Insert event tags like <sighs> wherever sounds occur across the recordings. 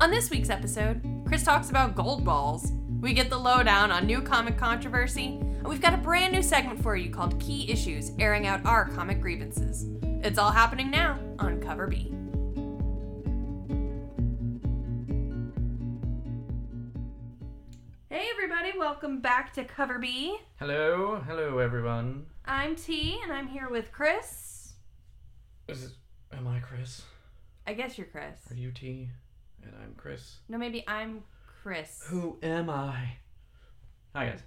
On this week's episode, Chris talks about Goldballs. We get the lowdown on new comic controversy, and we've got a brand new segment for you called Key Issues, airing out our comic grievances. It's all happening now on Cover B. Hey everybody, welcome back to Cover B. Hello, hello everyone. I'm T, and I'm here with Chris. Is it, am I Chris? I guess you're Chris. Are you T? And I'm Chris. No, maybe I'm Chris. Who am I? Hi guys.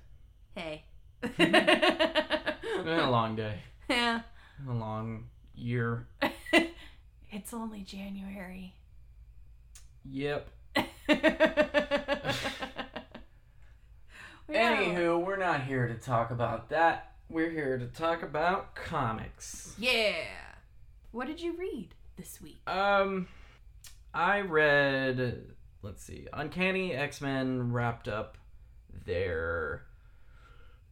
Hey. It's been a long day. <laughs> yeah. A long year. <laughs> it's only January. Yep. <laughs> Anywho, we're not here to talk about that. We're here to talk about comics. Yeah. What did you read this week? Um, I read. Let's see. Uncanny X Men wrapped up their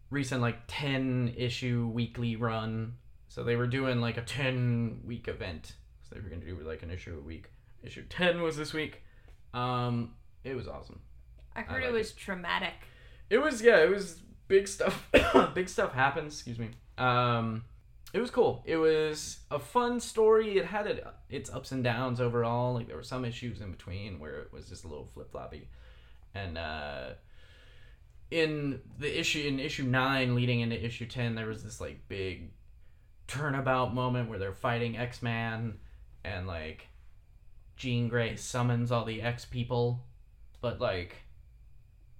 recent like ten issue weekly run. So they were doing like a ten week event. So they were gonna do like an issue a week. Issue ten was this week. Um, it was awesome. I heard I it was traumatic. It was yeah, it was big stuff. <coughs> big stuff happens. Excuse me. Um, it was cool. It was a fun story. It had it, its ups and downs overall. Like there were some issues in between where it was just a little flip floppy, and uh, in the issue in issue nine leading into issue ten, there was this like big turnabout moment where they're fighting X Man, and like Jean Grey summons all the X people, but like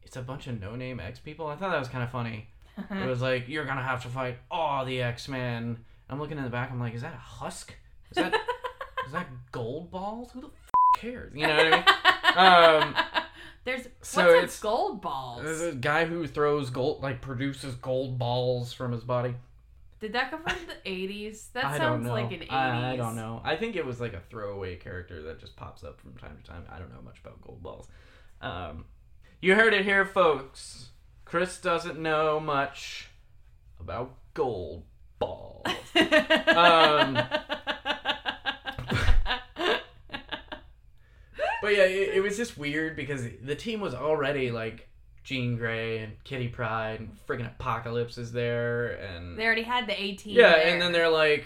it's a bunch of no name X people. I thought that was kind of funny. It was <laughs> like you're gonna have to fight all the X Men. I'm looking in the back. I'm like, is that a husk? Is that <laughs> is that Goldballs? Who the f- cares? You know what I mean? Um, <laughs> There's so what's it's- a Goldballs? There's a guy who throws gold, like produces gold balls from his body. Did that come from the 80s? That I sounds like an 80s. I, I don't know. I think it was like a throwaway character that just pops up from time to time. I don't know much about Goldballs. Um, you heard it here, folks. Chris doesn't know much about gold balls. Um, <laughs> But yeah, it, it was just weird because the team was already like Jean Grey and Kitty Pryde and friggin' Apocalypse is there and they already had the 18. yeah, there. and then they're like,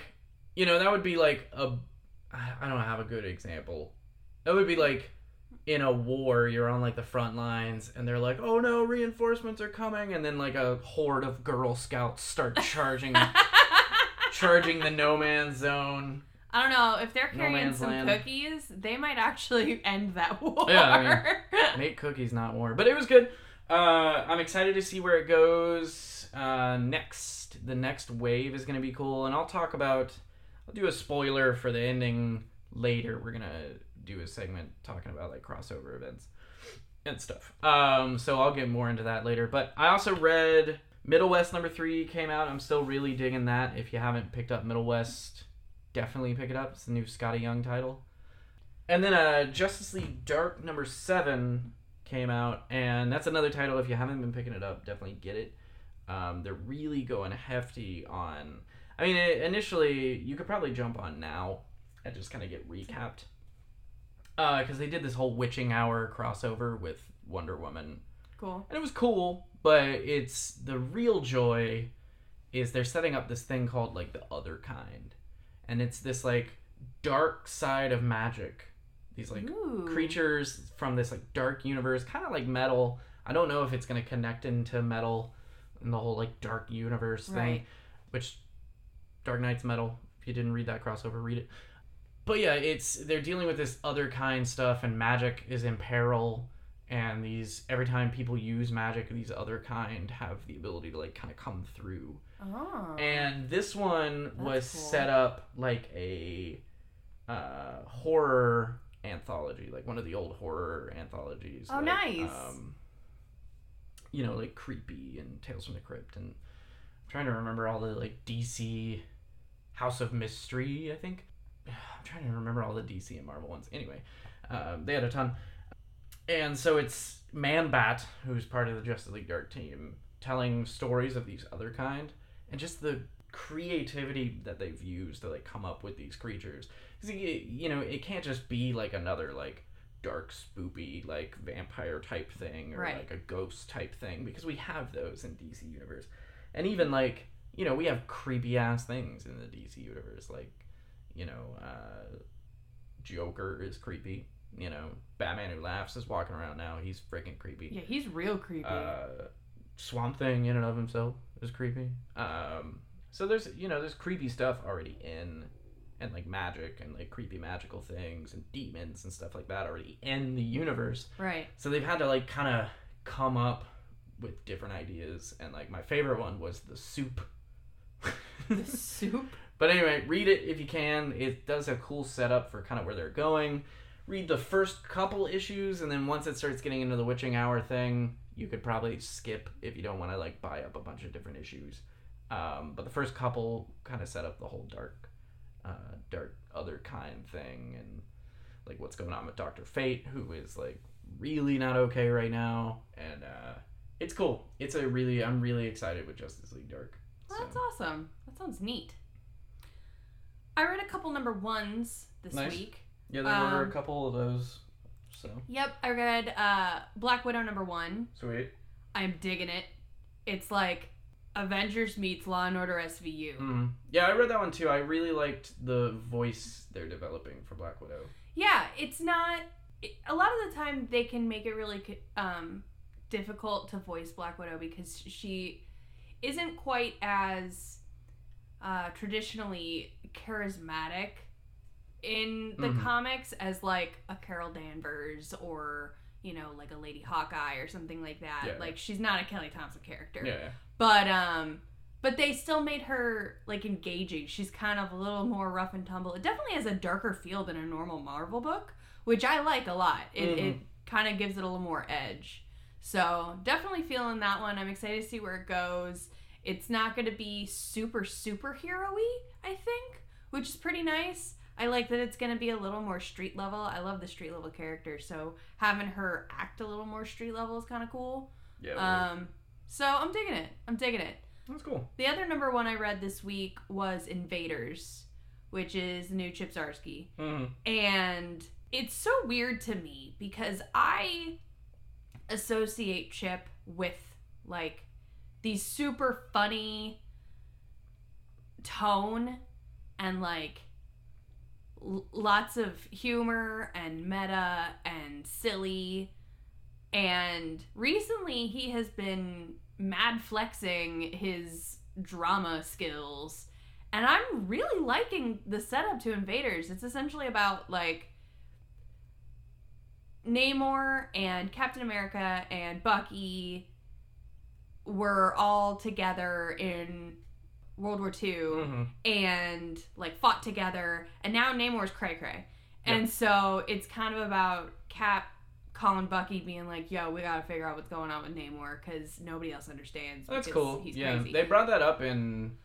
you know, that would be like a, I don't have a good example. That would be like in a war, you're on like the front lines, and they're like, oh no, reinforcements are coming, and then like a horde of Girl Scouts start <laughs> charging, charging the no man's zone. I don't know if they're carrying man's some land. cookies, they might actually <laughs> end that <laughs> war. Yeah, I Make cookies, not war. But it was good. Uh, I'm excited to see where it goes uh, next. The next wave is going to be cool, and I'll talk about. I'll do a spoiler for the ending later. We're gonna do a segment talking about like crossover events and stuff. Um, so I'll get more into that later. But I also read Middle West number three came out. I'm still really digging that. If you haven't picked up Middle West, definitely pick it up. It's the new Skottie Young title. And then uh, Justice League Dark number seven came out, and that's another title. If you haven't been picking it up, definitely get it. Um, they're really going hefty on. I mean, initially you could probably jump on now and just kind of get recapped, Uh, because they did this whole Witching Hour crossover with Wonder Woman, Cool. and it was cool. But it's the real joy is they're setting up this thing called like the Other Kind, and it's this like dark side of magic. These like Ooh. creatures from this like dark universe, kind of like metal. I don't know if it's gonna connect into metal and the whole like dark universe thing, which Dark Knight's metal. If you didn't read that crossover, read it. But yeah, it's they're dealing with this other kind stuff, and magic is in peril. And these every time people use magic, these other kind have the ability to like kind of come through. Oh. And this one was cool. set up like a uh, horror anthology, like one of the old horror anthologies. Oh, like, nice. Um, you know, like creepy and Tales from the Crypt, and I'm trying to remember all the like DC House of Mystery. I think <sighs> I'm trying to remember all the DC and Marvel ones. Anyway, um, they had a ton, and so it's Man Bat, who's part of the Justice League Dark team, telling stories of these other kind, and just the creativity that they've used to like come up with these creatures. Because you know, it can't just be like another like dark, spoopy, like vampire type thing or Right. like a ghost type thing because we have those in DC universe, and even like you know we have creepy ass things in the DC universe like you know uh, Joker is creepy. You know, Batman who laughs is walking around now. He's freaking creepy. Yeah, he's real creepy. Uh, Swamp Thing in and of himself is creepy. Um, so there's you know there's creepy stuff already in, and like magic and like creepy magical things and demons and stuff like that already in the universe. right. So they've had to like kind of come up with different ideas, and like my favorite one was the soup. The soup. <laughs> But anyway, read it if you can. It does a cool setup for kind of where they're going. Read the first couple issues, and then once it starts getting into the witching hour thing, you could probably skip if you don't want to like buy up a bunch of different issues. Um, but the first couple kind of set up the whole dark, uh, dark other kind thing, and like what's going on with Doctor Fate, who is like really not okay right now, and uh, it's cool. It's a really I'm really excited with Justice League Dark. Well, So- that's awesome. That sounds neat. I read a couple number ones this Nice. week. Yeah, there were a Um, couple of those. So Yep, I read uh, Black Widow number one. sweet. I'm digging it. It's like Avengers meets Law and Order SVU. Mm. Yeah, I read that one too. I really liked the voice they're developing for Black Widow. Yeah, it's not. It, a lot of the time, they can make it really um, difficult to voice Black Widow because she isn't quite as uh, traditionally charismatic in the Mhm. comics as like a Carol Danvers or you know like a Lady Hawkeye or something like that. Yeah. Like she's not a Kelly Thompson character. Yeah. But um but they still made her like engaging. She's kind of a little more rough and tumble. It definitely has a darker feel than a normal Marvel book, which I like a lot. It it kind of gives it a little more edge. So, definitely feeling that one. I'm excited to see where it goes. It's not going to be super superhero-y, I think, which is pretty nice. I like that it's going to be a little more street level. I love the street level character, so having her act a little more street level is kind of cool. Yeah. Um, so I'm digging it. I'm digging it. that's cool. The other number one I read this week was Invaders, which is the new Chip Zdarsky. Mm. And it's so weird to me because I associate Chip with like these super funny tone and like l- lots of humor and meta and silly. And recently he has been mad flexing his drama skills. And I'm really liking the setup to Invaders. It's essentially about like Namor and Captain America and Bucky were all together in World War II hmm and like fought together and now Namor's cray cray. And so it's kind of about Cap calling Bucky being like, yo, we gotta figure out what's going on with Namor because nobody else understands. That's cool. He's yeah, crazy. they brought that up in.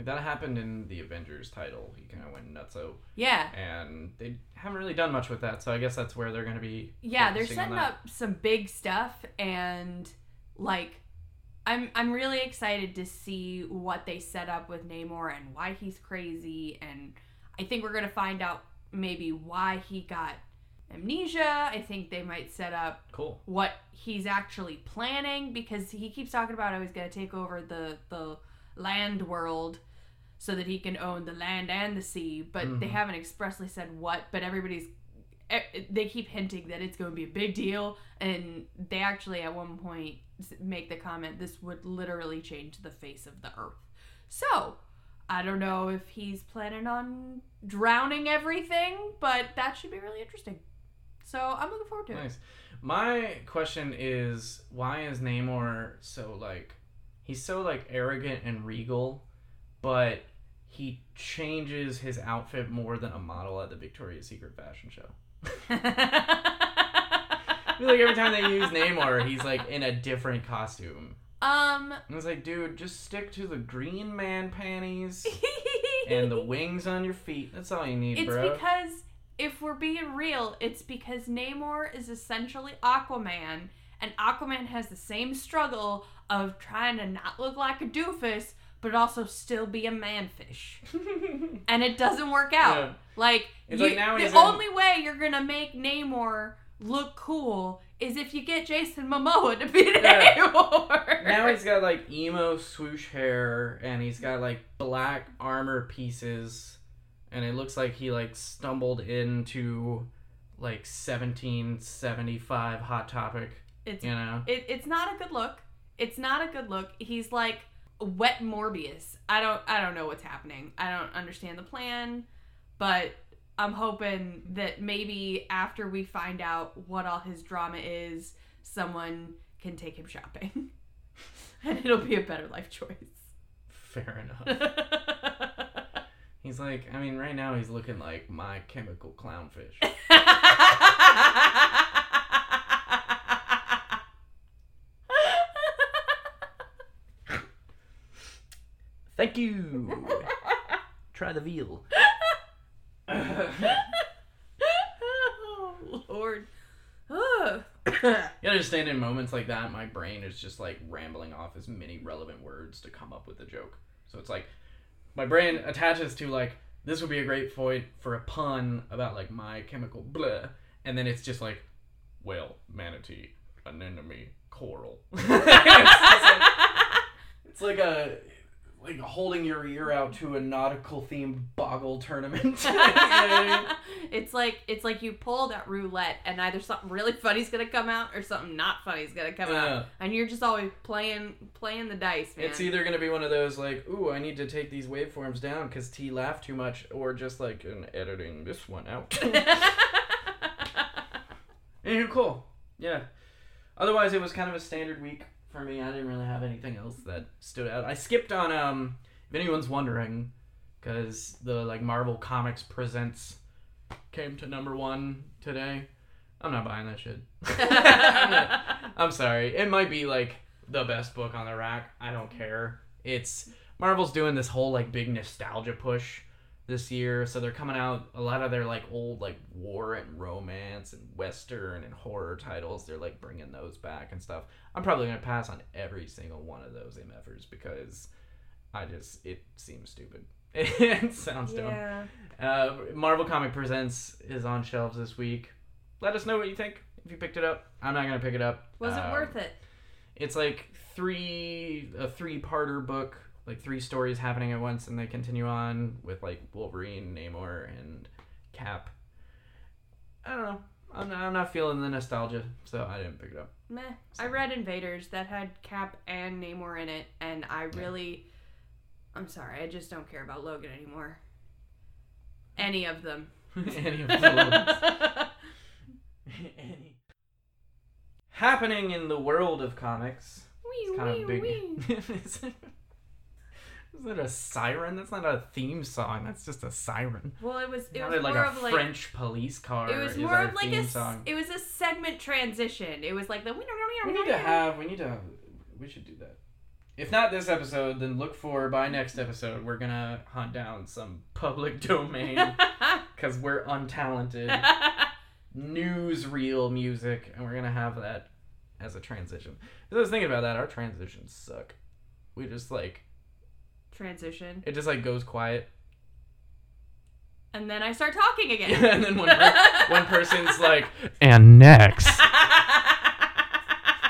That happened in the Avengers title. He kind of went nuts. nutso, yeah. and they haven't really done much with that. So I guess that's where they're to be. Yeah, they're setting up some big stuff and like I'm I'm really excited to see what they set up with Namor and why he's crazy and I think we're going to find out maybe why he got amnesia. I think they might set up Cool. what he's actually planning because he keeps talking about how he's going to take over the the land world so that he can own the land and the sea but they Mhm. haven't expressly said what but everybody's Eh, they keep hinting that it's going to be a big deal and they actually at one point make the comment this would literally change the face of the earth so i don't know if he's planning on drowning everything but that should be really interesting so i'm looking forward to it Nice. My question is, why is Namor so like, he's so like arrogant and regal, but he changes his outfit more than a model at the Victoria's Secret fashion show. I feel like every time they use Namor, he's like in a different costume. um And it's like, dude, just stick to the green man panties <laughs> and the wings on your feet. That's all you need, it's bro. It's because if we're being real it's because namor is essentially aquaman and aquaman has the same struggle of trying to not look like a doofus but also still be a manfish <laughs> and it doesn't work out Yeah. Like, It's you- like now the he's in- only way you're gonna make namor look cool is if you get Jason Momoa to be Yeah. Namor. now he's <laughs> got like emo swoosh hair and he's got like black armor pieces and it looks like he like stumbled into like 1775 hot topic it's you know it, it's not a good look. It's not a good look. He's like wet Morbius. I don't I don't know what's happening. I don't understand the plan, but I'm hoping that maybe after we find out what all his drama is, someone can take him shopping. <laughs> and it'll be a better life choice. fair enough <laughs> he's like i mean right now he's looking like my chemical clownfish <laughs> thank you try the veal oh, <laughs> Lord. <sighs> You understand in moments like that, my brain is just like rambling off as many relevant words to come up with a joke. So it's like my brain attaches to like this would be a great point for a pun about like my chemical blah, and then it's just like whale, manatee, anemone, coral. <laughs> it's, like, it's like a like holding your ear out to a nautical themed boggle tournament. <laughs> <laughs> You know what I mean? it's like it's like you pull that roulette and either something really funny's gonna come out or something not funny's gonna come out and you're just always playing playing the dice man It's either gonna be one of those like, ooh, I need to take these waveforms down because T laughed too much, or just like an editing this one out. <laughs> Anywho, cool. Yeah. Otherwise, it was kind of a standard week for me. I didn't really have anything else that stood out. I skipped on um, if anyone's wondering, because the like Marvel Comics Presents came to number one today. I'm not buying that shit. I'm, <laughs> not- I'm sorry. It might be like the best book on the rack. I don't care. It's Marvel's doing this whole like big nostalgia push this year, so they're coming out a lot of their like old like war and romance and western and horror titles. They're like bringing those back and stuff. I'm probably gonna pass on every single one of those MFers because I just it seems stupid. <laughs> it sounds dumb. yeah Uh, Marvel Comic Presents is on shelves this week. Let us know what you think if you picked it up. I'm not gonna pick it up. was it Um, worth it It's like three a three parter book, like three stories happening at once, and they continue on with like Wolverine, Namor, and Cap. I don't know. I'm not, I'm not feeling the nostalgia, so I didn't pick it up. meh i read invaders that had cap and namor in it and i really i'm sorry i just don't care about logan anymore any of them <laughs> Any of the <laughs> Any. Happening in the world of comics. Wee, <laughs> It's kind wee, of big. Is, that a siren? That's not a theme song. That's just a siren. well it was it was like more a of like French police car. It was more of like a. song. it was a segment transition. It was like the We need to have. We need to. We should do that. If not this episode, then look for by next episode. We're gonna hunt down some public <laughs> domain because we're untalented <laughs> newsreel music, and we're gonna have that as a transition. Because I was thinking about that. Our transitions suck. We just like transition, it just like goes quiet, and then I start talking again. <laughs> and then one per- one person's like, <laughs> and next. <laughs>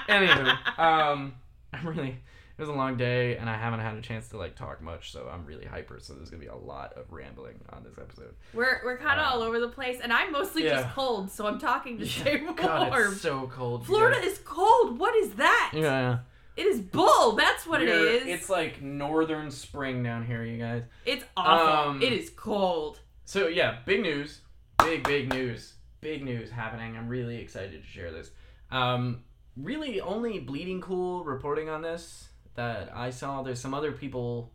Anywho, um, I'm really. It was a long day, and I haven't had a chance to like talk much, so I'm really hyper. So there's gonna be a lot of rambling on this episode. we're we're kind of Uh, all over the place, and I'm mostly yeah. just cold, so I'm talking to stay warm. God, it's so cold. Florida guys. is cold. What is that? Yeah. It is bull. That's what it We're- is. It's like northern spring down here, you guys. It's awful. Um, it is cold. So yeah, big news, big big news, big news happening. I'm really excited to share this. Um, really, only Bleeding Cool reporting on this that I saw. There's some other people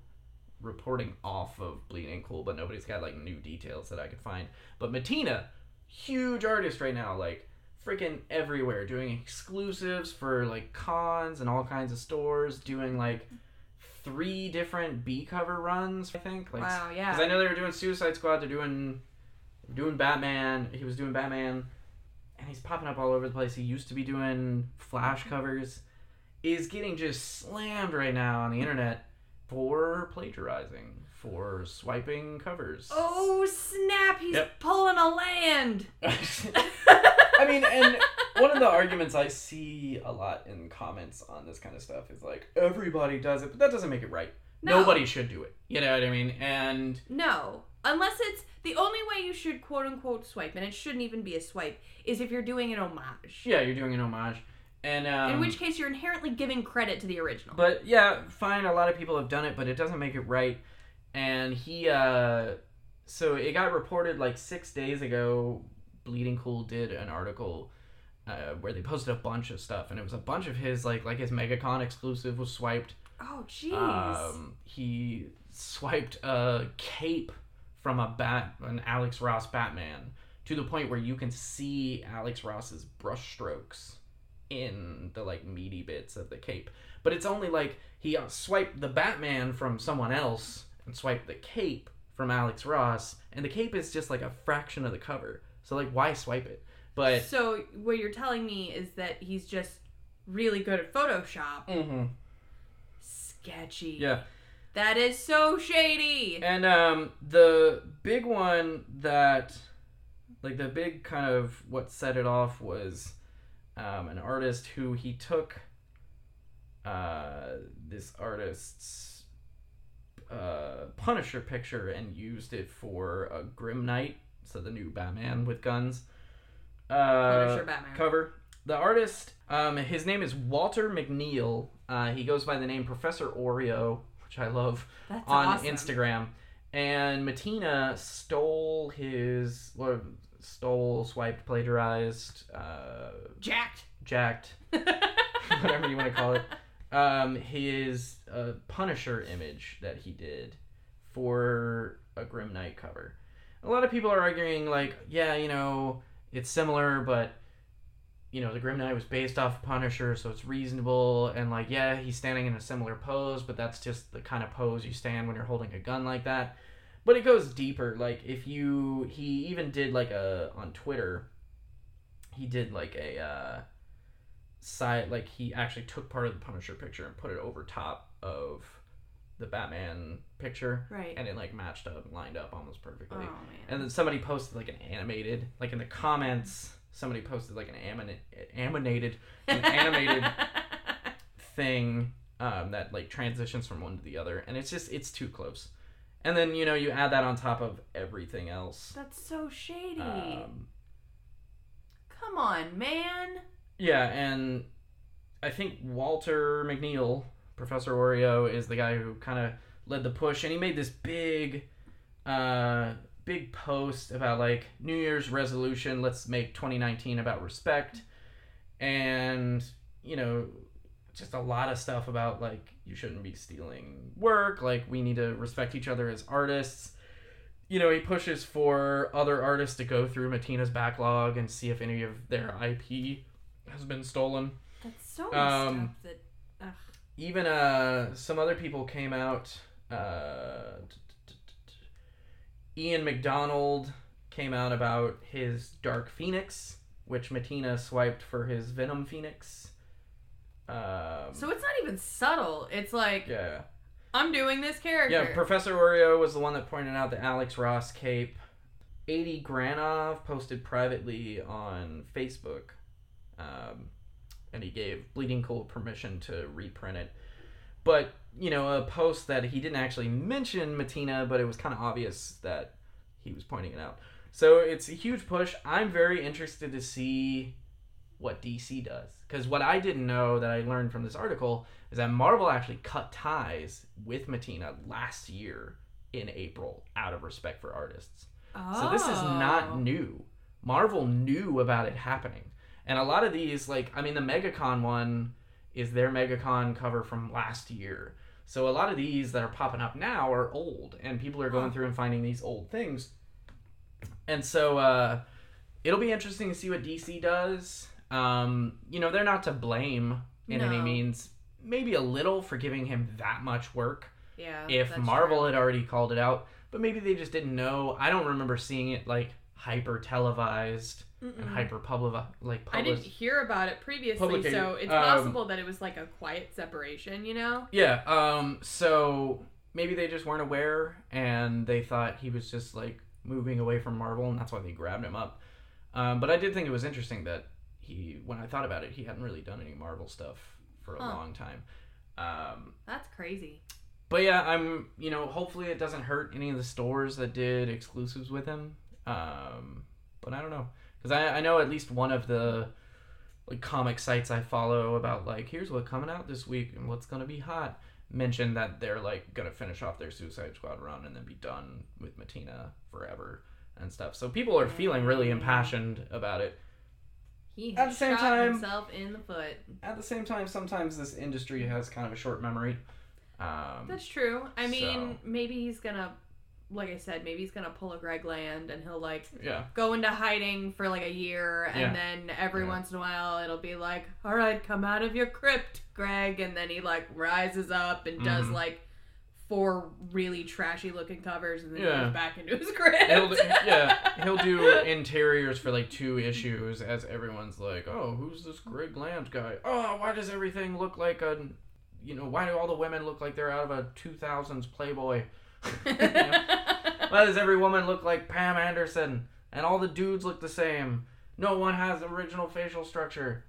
reporting off of Bleeding Cool, but nobody's got like new details that I could find. But Mattina, huge artist right now, like freaking everywhere, doing exclusives for like cons and all kinds of stores, doing like three different B cover runs. I think. Like, wow. because I know they were doing Suicide Squad. They're doing doing Batman. He was doing Batman, and he's popping up all over the place. He used to be doing Flash mm-hmm. covers. Is getting just slammed right now on the internet for plagiarizing, for swiping covers. Oh snap! He's Yep. pulling a land. <laughs> <laughs> I mean, and one of the arguments I see a lot in comments on this kind of stuff is like everybody does it, but that doesn't make it right. No. Nobody should do it. You know what I mean? And No, unless it's the only way you should quote unquote swipe, and it shouldn't even be a swipe, is if you're doing an homage. yeah, you're doing an homage. And um, In which case, you're inherently giving credit to the original. But yeah, fine. A lot of people have done it, but it doesn't make it right. And he, uh, so it got reported like six days ago. Bleeding Cool did an article uh, where they posted a bunch of stuff, and it was a bunch of his like like his MegaCon exclusive was swiped. oh, jeez. Um, he swiped a cape from a bat, an Alex Ross Batman, to the point where you can see Alex Ross's brushstrokes in the like meaty bits of the cape. But it's only like he swiped the Batman from someone else and swiped the cape from Alex Ross, and the cape is just like a fraction of the cover. So like, why swipe it? But so what you're telling me is that he's just really good at Photoshop. Mhm. Sketchy. yeah. That is so shady. And um, the big one that, like, the big kind of what set it off was um, an artist who he took uh, this artist's uh, Punisher picture and used it for a Grim Knight, so the new Batman with guns uh, Punisher Batman. cover. The artist, um, his name is Walter McNeil. Uh, he goes by the name Professor Oreo, which I love That's on awesome. Instagram, and Mattina stole his or stole, swiped, plagiarized, uh, Jacked. jacked, <laughs> whatever you want to call it, um, his uh, Punisher image that he did for a Grim Knight cover. A lot of people are arguing like, yeah, you know, it's similar, but you know, the Grim Knight was based off Punisher, so it's reasonable. And like, yeah, he's standing in a similar pose, but that's just the kind of pose you stand when you're holding a gun like that. But it goes deeper. Like, if you, he even did like a on Twitter. He did like a uh, side, like he actually took part of the Punisher picture and put it over top of the Batman picture, Right. and it like matched up, lined up almost perfectly. oh man. And then somebody posted like an animated, like in the comments, somebody posted like an animated, an animated <laughs> thing um, that like transitions from one to the other, and it's just it's too close. And then you know you add that on top of everything else. That's so shady. Um, Come on, man. yeah, and I think Walter McNeil, Professor Oreo, is the guy who kind of led the push, and he made this big, uh, big post about like New Year's resolution. Let's make 2019 about respect, and you know, just a lot of stuff about like you shouldn't be stealing work. Like we need to respect each other as artists. You know, he pushes for other artists to go through Mattina's backlog and see if any of their IP has been stolen. That's so Um, up that. Ugh. Even uh, some other people came out. Uh, Ian McDonald came out about his Dark Phoenix, which Mattina swiped for his Venom Phoenix. Um, So it's not even subtle. It's like yeah, I'm doing this character. yeah. Professor Oreo was the one that pointed out the Alex Ross cape. Adi Granov posted privately on Facebook, um, and he gave Bleeding Cool permission to reprint it. But you know, a post that he didn't actually mention Mattina, but it was kind of obvious that he was pointing it out. So it's a huge push. I'm very interested to see what DC does because what I didn't know that I learned from this article is that Marvel actually cut ties with Mattina last year in April out of respect for artists. So this is not Oh. new. Marvel knew about it happening. And a lot of these, like, I mean, the MegaCon one is their MegaCon cover from last year. So a lot of these that are popping up now are old, and people are going through and finding these old things. And so uh, it'll be interesting to see what DC does. Um, you know, they're not to blame in any means. Maybe a little for giving him that much work Yeah. if Marvel true. had already called it out, but maybe they just didn't know. I don't remember seeing it like hyper televised and Mm-mm. hyper public like I didn't hear about it previously, Publicated. so it's Um, possible that it was like a quiet separation. You know? Yeah. Um. So maybe they just weren't aware and they thought he was just like moving away from Marvel, and that's why they grabbed him up. Um, but I did think it was interesting that he, when I thought about it, he hadn't really done any Marvel stuff for a Huh. long time. Um, That's crazy. but yeah, I'm you know hopefully it doesn't hurt any of the stores that did exclusives with him. Um, but I don't know because I I know at least one of the like comic sites I follow about like here's what coming out this week and what's gonna be hot mentioned that they're like gonna finish off their Suicide Squad run and then be done with Mattina forever and stuff. So people are feeling really impassioned about it. He At the same shot time- himself in the foot. At the same time, sometimes this industry has kind of a short memory. Um, That's true. I mean, So- maybe he's gonna, like I said, maybe he's gonna pull a Greg Land and he'll like yeah. go into hiding for like a year, and Yeah. then every Yeah. once in a while it'll be like, "All right, come out of your crypt, Greg," and then he like rises up and does Mhm. like four really trashy looking covers, and then Yeah. goes back into his crypt. He'll <laughs> yeah, he'll do interiors for like two issues as everyone's like, oh, who's this Greg Land guy? Oh, why does everything look like a, you know, why do all the women look like they're out of a 2000s Playboy? You <laughs> know? Why does every woman look like Pam Anderson? And all the dudes look the same. No one has original facial structure.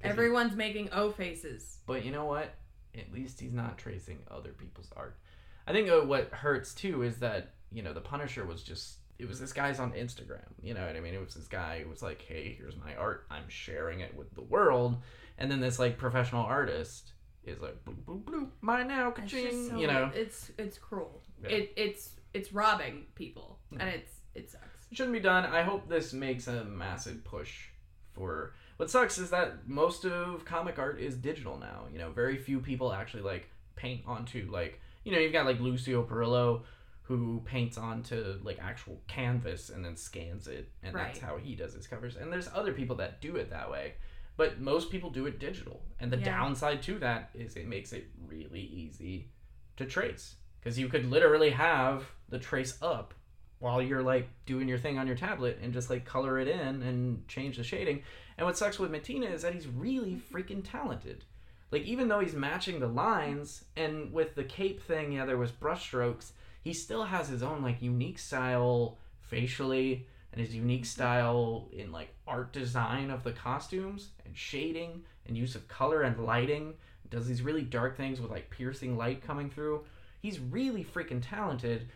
'Cause he- Everyone's making O faces. But you know what? At least he's not tracing other people's art. I think uh, what hurts too is that you know the Punisher was just it was this guy's on Instagram. You know what I mean? It was this guy who was like, "Hey, here's my art. I'm sharing it with the world." And then this like professional artist is like, "Bloop bloop bloop, mine now, ka-ching," so you know. it's it's cruel. Yeah. It it's it's robbing people, Yeah. and it's it sucks. It shouldn't be done. I hope this makes a massive push for. What sucks is that most of comic art is digital now. You know, very few people actually like paint onto like you know you've got like Lucio Parrillo who paints onto like actual canvas and then scans it and that's how he does his covers. And there's other people that do it that way. But most people do it digital. And the Yeah. downside to that is it makes it really easy to trace because you could literally have the trace up while you're like doing your thing on your tablet and just like color it in and change the shading. And what sucks with Mattina is that he's really freaking talented. Like even though he's matching the lines and with the cape thing, yeah, there was brushstrokes, he still has his own like unique style facially and his unique style in like art design of the costumes and shading and use of color and lighting. Does these really dark things with like piercing light coming through. He's really freaking talented.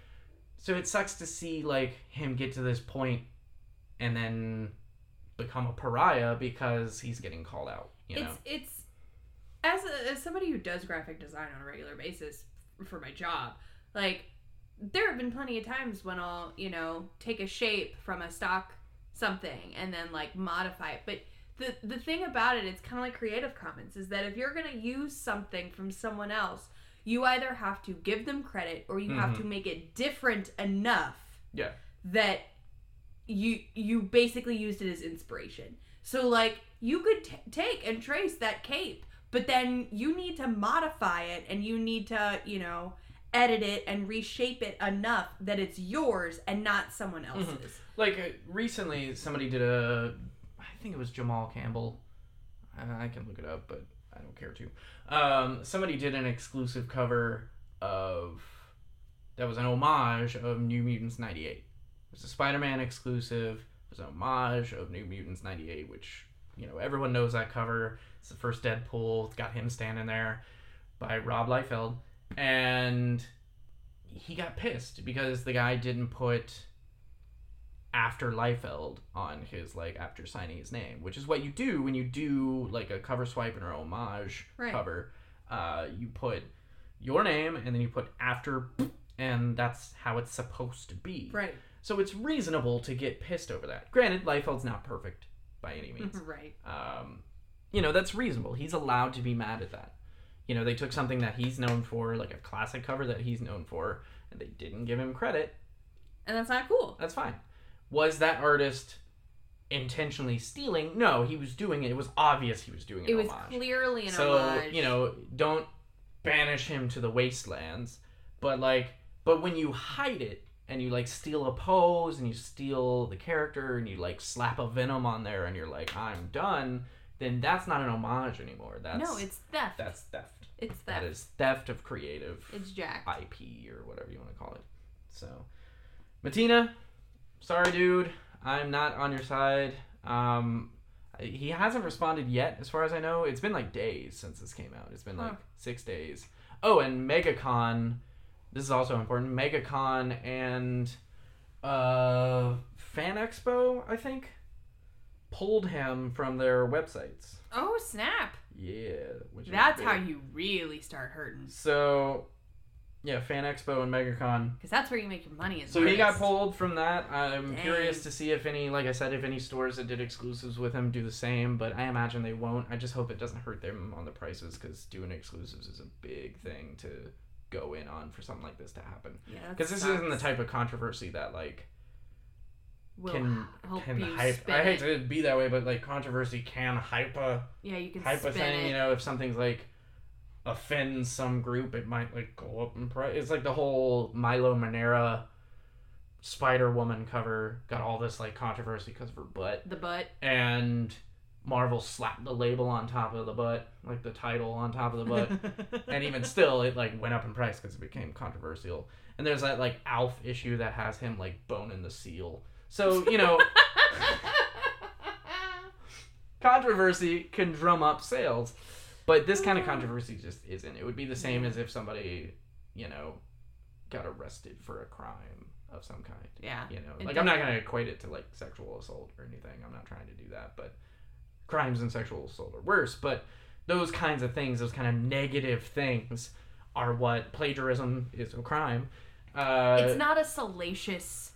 So it sucks to see like him get to this point and then become a pariah because he's getting called out. You know, It's it's as a, as somebody who does graphic design on a regular basis for my job, like there have been plenty of times when I'll you know take a shape from a stock something and then like modify it, but. The, the thing about it, it's kind of like Creative Commons, is that if you're going to use something from someone else, you either have to give them credit or you have Mhm. to make it different enough Yeah. that you you basically used it as inspiration. So like you could t- take and trace that cape, but then you need to modify it and you need to, you know, edit it and reshape it enough that it's yours and not someone else's. like uh, recently somebody did a i think it was jamal campbell i can look it up but i don't care to. Um, somebody did an exclusive cover of that was an homage of new mutants 98 it was a spider-man exclusive. It was an homage of new mutants 98 which you know everyone knows that cover. It's the first deadpool. It's got him standing there by rob liefeld. And he got pissed because the guy didn't put after Liefeld on his like after signing his name, which is what you do when you do like a cover swipe and or homage Right. cover. Uh, you put your name and then you put after, and that's how it's supposed to be. Right. So it's reasonable to get pissed over that. Granted, Liefeld's not perfect by any means. <laughs> right. um, you know that's reasonable. He's allowed to be mad at that. You know they took something that he's known for, like a classic cover that he's known for, and they didn't give him credit And that's not cool. that's fine. Was that artist intentionally stealing? No, he was doing it. It was obvious he was doing an It was homage. clearly an so homage. you know, don't banish him to the wastelands. But like, but when you hide it and you like steal a pose and you steal the character and you like slap a venom on there and you're like, I'm done. Then that's not an homage anymore. That's no, it's theft. that's theft. it's That theft. is theft of creative. It's Jack. IP or whatever you want to call it. So, Mattina, sorry, dude. I'm not on your side. Um, he hasn't responded yet, as far as I know. It's been like days since this came out. It's been like Huh. six days. Oh, and MegaCon. This is also important. MegaCon and uh, Fan Expo, I think, pulled him from their websites. Oh snap! Yeah, which That's how you really start hurting. So, yeah, Fan Expo and MegaCon. Because that's where you make your money. As So he got pulled from that. I'm Dang. curious to see if any, like I said, if any stores that did exclusives with him do the same. But I imagine they won't. I just hope it doesn't hurt them on the prices because doing exclusives is a big thing to go in on for something like this to happen. Yeah, Because this isn't the type of controversy that like Will can help can hype. I hate it. to be that way, but like controversy can hype a Yeah, you can hype a thing. it. You know, if something's like offends some group, it might like go up in price. It's like the whole Milo Manara Spider Woman cover got all this like controversy because of her butt, The butt. and Marvel slapped the label on top of the butt, like the title on top of the butt. <laughs> and even still it like went up in price because it became controversial and there's that like alf issue that has him like boning the seal so you know <laughs> controversy can drum up sales but this kind of controversy just isn't. It would be the same as if somebody you know got arrested for a crime of some kind. Yeah. you know like i'm not going to equate it to like sexual assault or anything. I'm not trying to do that. But crimes and sexual assault are worse. But those kinds of things those kind of negative things are what plagiarism is a crime. Uh it's not a salacious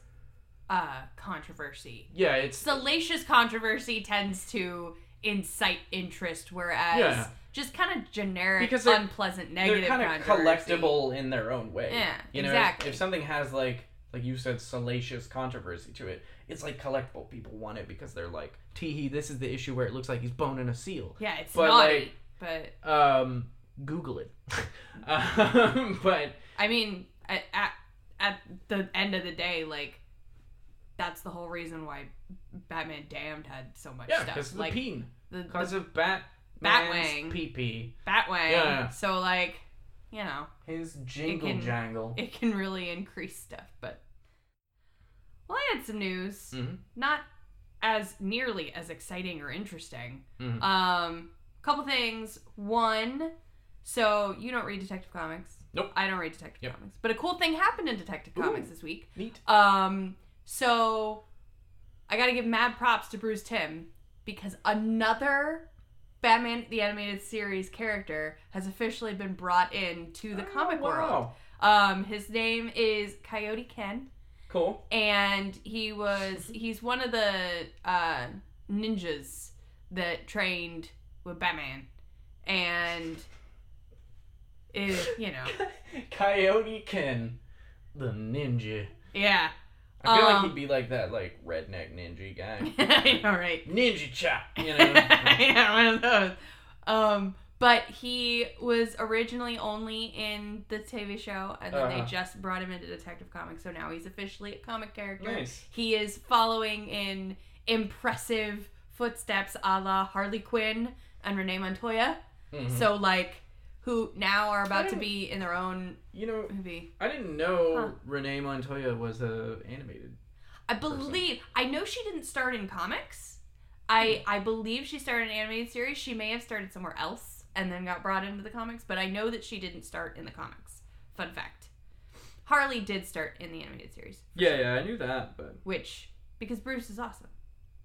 uh, controversy. yeah it's Salacious controversy tends to incite interest, whereas Yeah. Just kind of generic, Because they're- unpleasant, they're negative kind of collectible in their own way. Yeah, you know if- exactly. if, something has like like you said salacious controversy to it it's like collectible. People want it because they're like teehee this is the issue where it looks like he's boning a seal. Yeah, it's But, naughty, like- but um google it. <laughs> Um, but I mean, at, at at the end of the day, like that's the whole reason why Batman Damned had so much yeah stuff. because like the peen because of bat Batwing. pee Batwing. Yeah. So like, you know, his jingle can- jangle it can really increase stuff. But well, I had some news, Mhm. not as nearly as exciting or interesting. Mhm. Um, couple things. One, so you don't read Detective Comics. Nope. I don't read Detective Yep. Comics. But a cool thing happened in Detective Ooh. Comics this week. neat Um, so I gotta give mad props to Bruce Timm because another Batman the Animated Series character has officially been brought in to the Oh, comic wow. world. Um, his name is Kyodai Ken, cool. And he was he's one of the uh, ninjas that trained with Batman, and is you know, <laughs> Kyodai Ken the ninja. Yeah, i feel Um, like he'd be like that like redneck ninja guy <laughs> All right, ninja chop you <laughs> know yeah, one of those. Um, but he was originally only in the TV show, and then they Uh-huh. just brought him into Detective Comics, so now he's officially a comic character. nice He is following in impressive footsteps, a la Harley Quinn and Renee Montoya. Mhm. So like, who now are about to be in their own you know movie. i didn't know Huh. renee montoya was a animated I believe I know she didn't start in comics. I Hmm. I believe she started an animated series. She may have started somewhere else and then got brought into the comics, but I know that she didn't start in the comics. Fun fact. Harley did start in the animated series, yeah yeah i knew that but which because Bruce is awesome.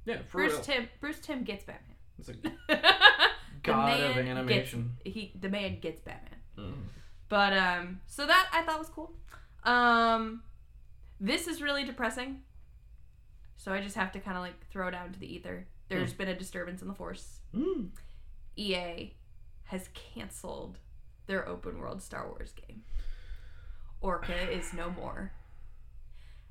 yeah for Bruce real Timm Bruce Timm gets Batman. it's a The <laughs> god of animation Gets, he the man gets Batman. Mhm. But um so that I thought was cool. Um this is really depressing. So I just have to kind of like throw it out into the ether. There's been a disturbance in the force. Mm. EA has canceled their open world Star Wars game. Orca <sighs> is no more.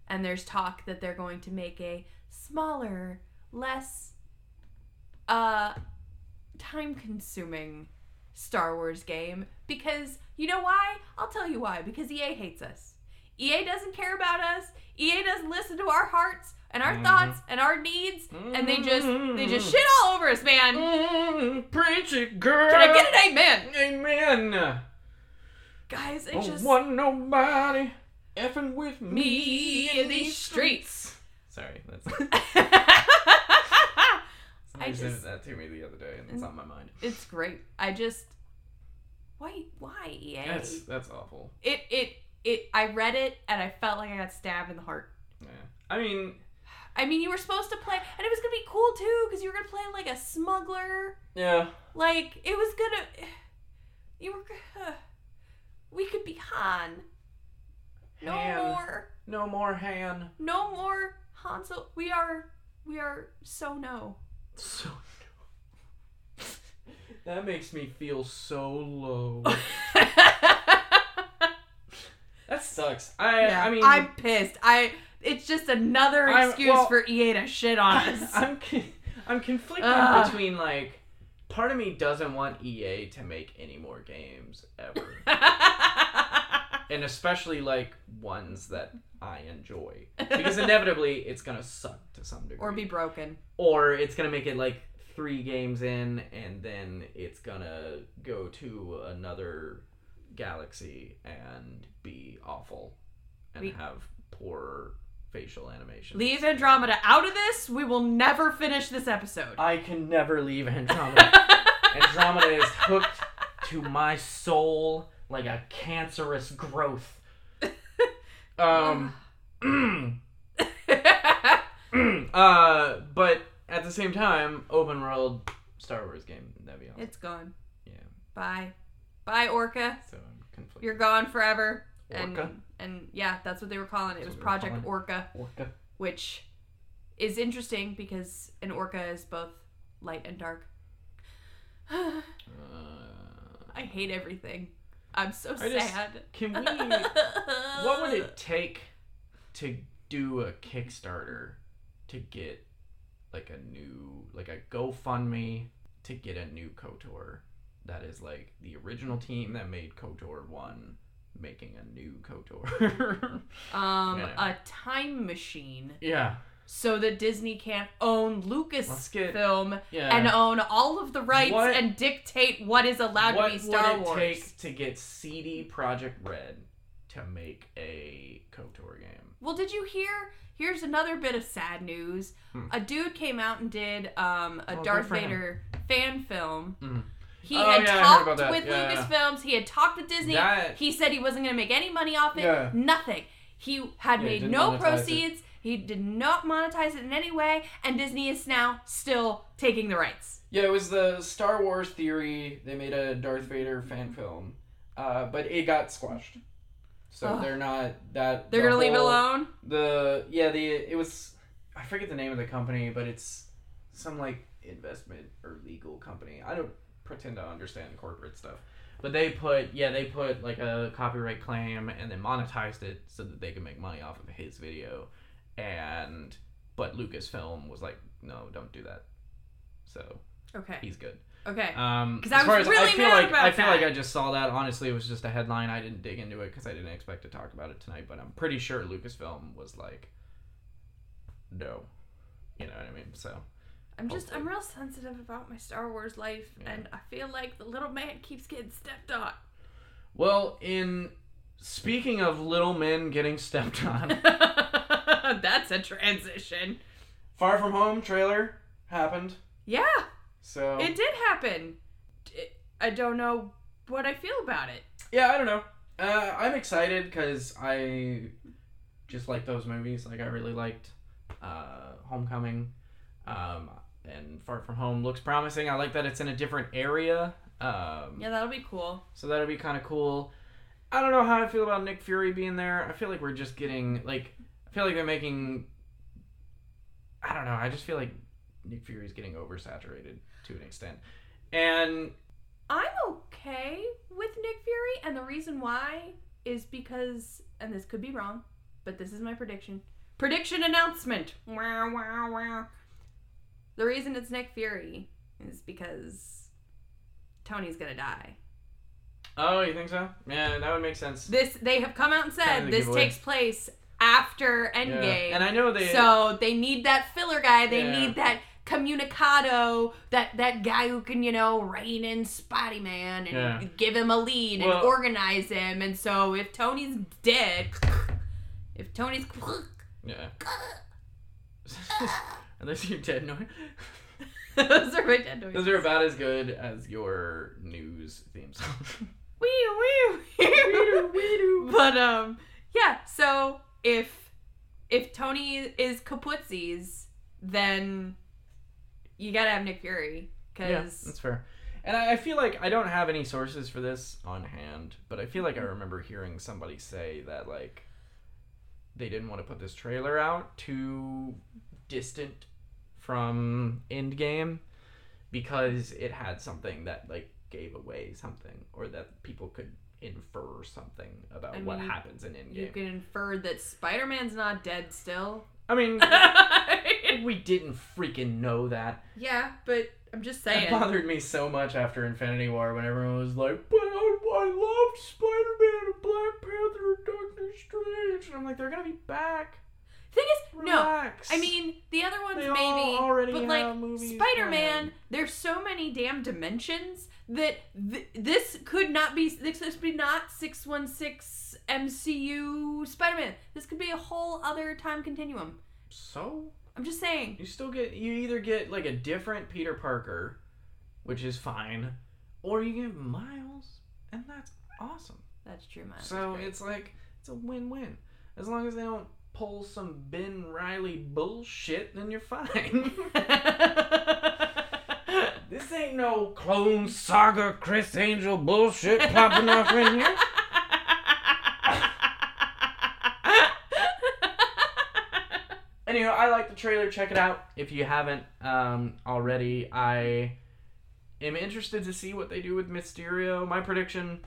And there's talk that they're going to make a smaller, less uh time consuming Star Wars game because you know why? I'll tell you why. Because EA hates us. EA doesn't care about us. EA doesn't listen to our hearts and our Mhm. thoughts and our needs and they just they just shit all over us, man. Mm, preach it, girl. Can I get an amen? Amen. Guys, it Don't just want nobody effing with me, me in these streets. Sorry, that's. <laughs> <laughs> I Somebody sent just, that to me the other day, and it's on my mind. it's great. I just, why, why EA? That's that's awful. It, it, it. I read it and I felt like I got stabbed in the heart. Yeah. I mean, I mean, you were supposed to play, and it was gonna be cool too, because you were gonna play like a smuggler. yeah. Like it was gonna. You were. Uh, we could be Han. No Han. more. No more Han. No more Hansel. We are. We are so no. So. that makes me feel so low. <laughs> that sucks. I Yeah, I mean I'm pissed. I. It's just another I'm- excuse well- for EA to shit on us. I'm I'm conflicted between like part of me doesn't want EA to make any more games ever. <laughs> <laughs> and especially like ones that I enjoy. Because inevitably it's to suck to some degree. or be broken. or it's to make it like 3 games in and then it's to go to another galaxy and be awful and We- have poor facial animation. Leave Andromeda out of this. We will never finish this episode. I can never leave Andromeda. <laughs> Andromeda is hooked to my soul like a cancerous growth. <laughs> Um, <laughs> <clears throat> uh, but at the same time, open world Star Wars game. That'd be awesome. it's gone. Yeah. Bye. Bye, Orca. So I'm conflicted. You're gone forever. Orca? And and yeah, that's what they were calling it. It was what they were Project Orca, Orca. which is interesting because an orca is both light and dark. <sighs> I Uh, hate everything. I'm so I just- sad. can we? <laughs> what would it take to do a Kickstarter to get like a new like a GoFundMe to get a new KOTOR that is like the original team that made KOTOR 1 making a new KOTOR. <laughs> Um, Yeah. a time machine yeah. So that Disney can't own Lucasfilm yeah. and own all of the rights What- and dictate what is allowed what to be Star Wars. would it take to get CD Projekt Red to make a KOTOR game? Well, did you hear? Here's another bit of sad news. Hmm. A dude came out and did um, a Oh, Darth. Vader fan film. Mhm. He Oh, had yeah, talked with Yeah. Lucasfilms. He had talked with Disney. That- He said he wasn't going to make any money off it. Nothing. He had made no proceeds. He did not monetize it in any way, and Disney is now still taking the rights. Yeah, it was the Star Wars theory. They made a Darth Vader fan film, uh, but it got squashed. So Ugh. they're not that. They're the gonna leave it alone. The yeah, the it was I forget the name of the company, but it's some like investment or legal company. I don't pretend to understand corporate stuff. But they put yeah, they put like a copyright claim and then monetized it so that they could make money off of his video. And but Lucasfilm was like, no, don't do that. So Okay. he's good. Okay. Um, 'Cause as I was as really I feel mad like about I feel like. I just saw that. Honestly, it was just a headline. I didn't dig into it because I didn't expect to talk about it tonight. But I'm pretty sure Lucasfilm was like, no, you know what I mean. So I'm just I'm real sensitive about my Star Wars life, Yeah. and I feel like the little man keeps getting stepped on. well, in speaking of little men getting stepped on, <laughs> <laughs> That's a transition. Far From Home trailer happened. Yeah, So it did happen. I don't know what I feel about it. yeah, I don't know. Uh, I'm excited because I just like those movies. Like I really liked uh, Homecoming, um, and Far From Home looks promising. I like that it's in a different area. Um, Yeah, that'll be cool. So that'll be kind of cool. I don't know how I feel about Nick Fury being there. I feel like we're just getting like feel like they're making. I don't know. I just feel like Nick Fury's getting oversaturated to an extent, and I'm okay with Nick Fury, and the reason why is because, and this could be wrong, but this is my prediction. Prediction announcement. Wow, wow, wow. The reason it's Nick Fury is because Tony's gonna die. oh, you think so? Yeah, that would make sense. This they have come out and said this takes place after Yeah. Endgame. And I know they. so they need that filler guy. They Yeah. need that communicado, that that guy who can, you know, rein in Spotty Man and Yeah. give him a lead and organize him. And so if Tony's dead, <laughs> if Tony's <laughs> yeah. <laughs> Are those your dead noise? Those are my dead noises. Those are about as good as your news theme song. Wee wee wee. But um, yeah. So if if Tony is kaputsies, then you gotta have Nick Fury yeah, because that's fair. And I, I feel like I don't have any sources for this on hand, but I feel like I mm-hmm. remember hearing somebody say that like they didn't want to put this trailer out too distant from Endgame because it had something that like gave away something or that people could infer something about I what happens in Endgame. you can infer that Spider Man's not dead still. I mean, <laughs> we didn't freaking know that. yeah, but I'm just saying. It bothered me so much after Infinity War when everyone was like, "But I, I loved Spider-Man and Black Panther and Doctor Strange," and I'm like, "They're gonna be back." Thing is, no. I mean, the other ones They maybe, already but have like movies Spider-Man, there's so many damn dimensions that th- this could not be. This could be not six one six MCU Spider-Man. This could be a whole other time continuum. so I'm just saying. you still get you either get like a different Peter Parker, which is fine, or you get Miles, and that's awesome. That's true, Miles. So it's like it's a win-win. As long as they don't pull some Ben Reilly bullshit, then you're fine. <laughs> no clone saga Criss Angel bullshit popping off in here. Anyway, I like the trailer. Check it out if you haven't um, already. I am interested to see what they do with Mysterio. My prediction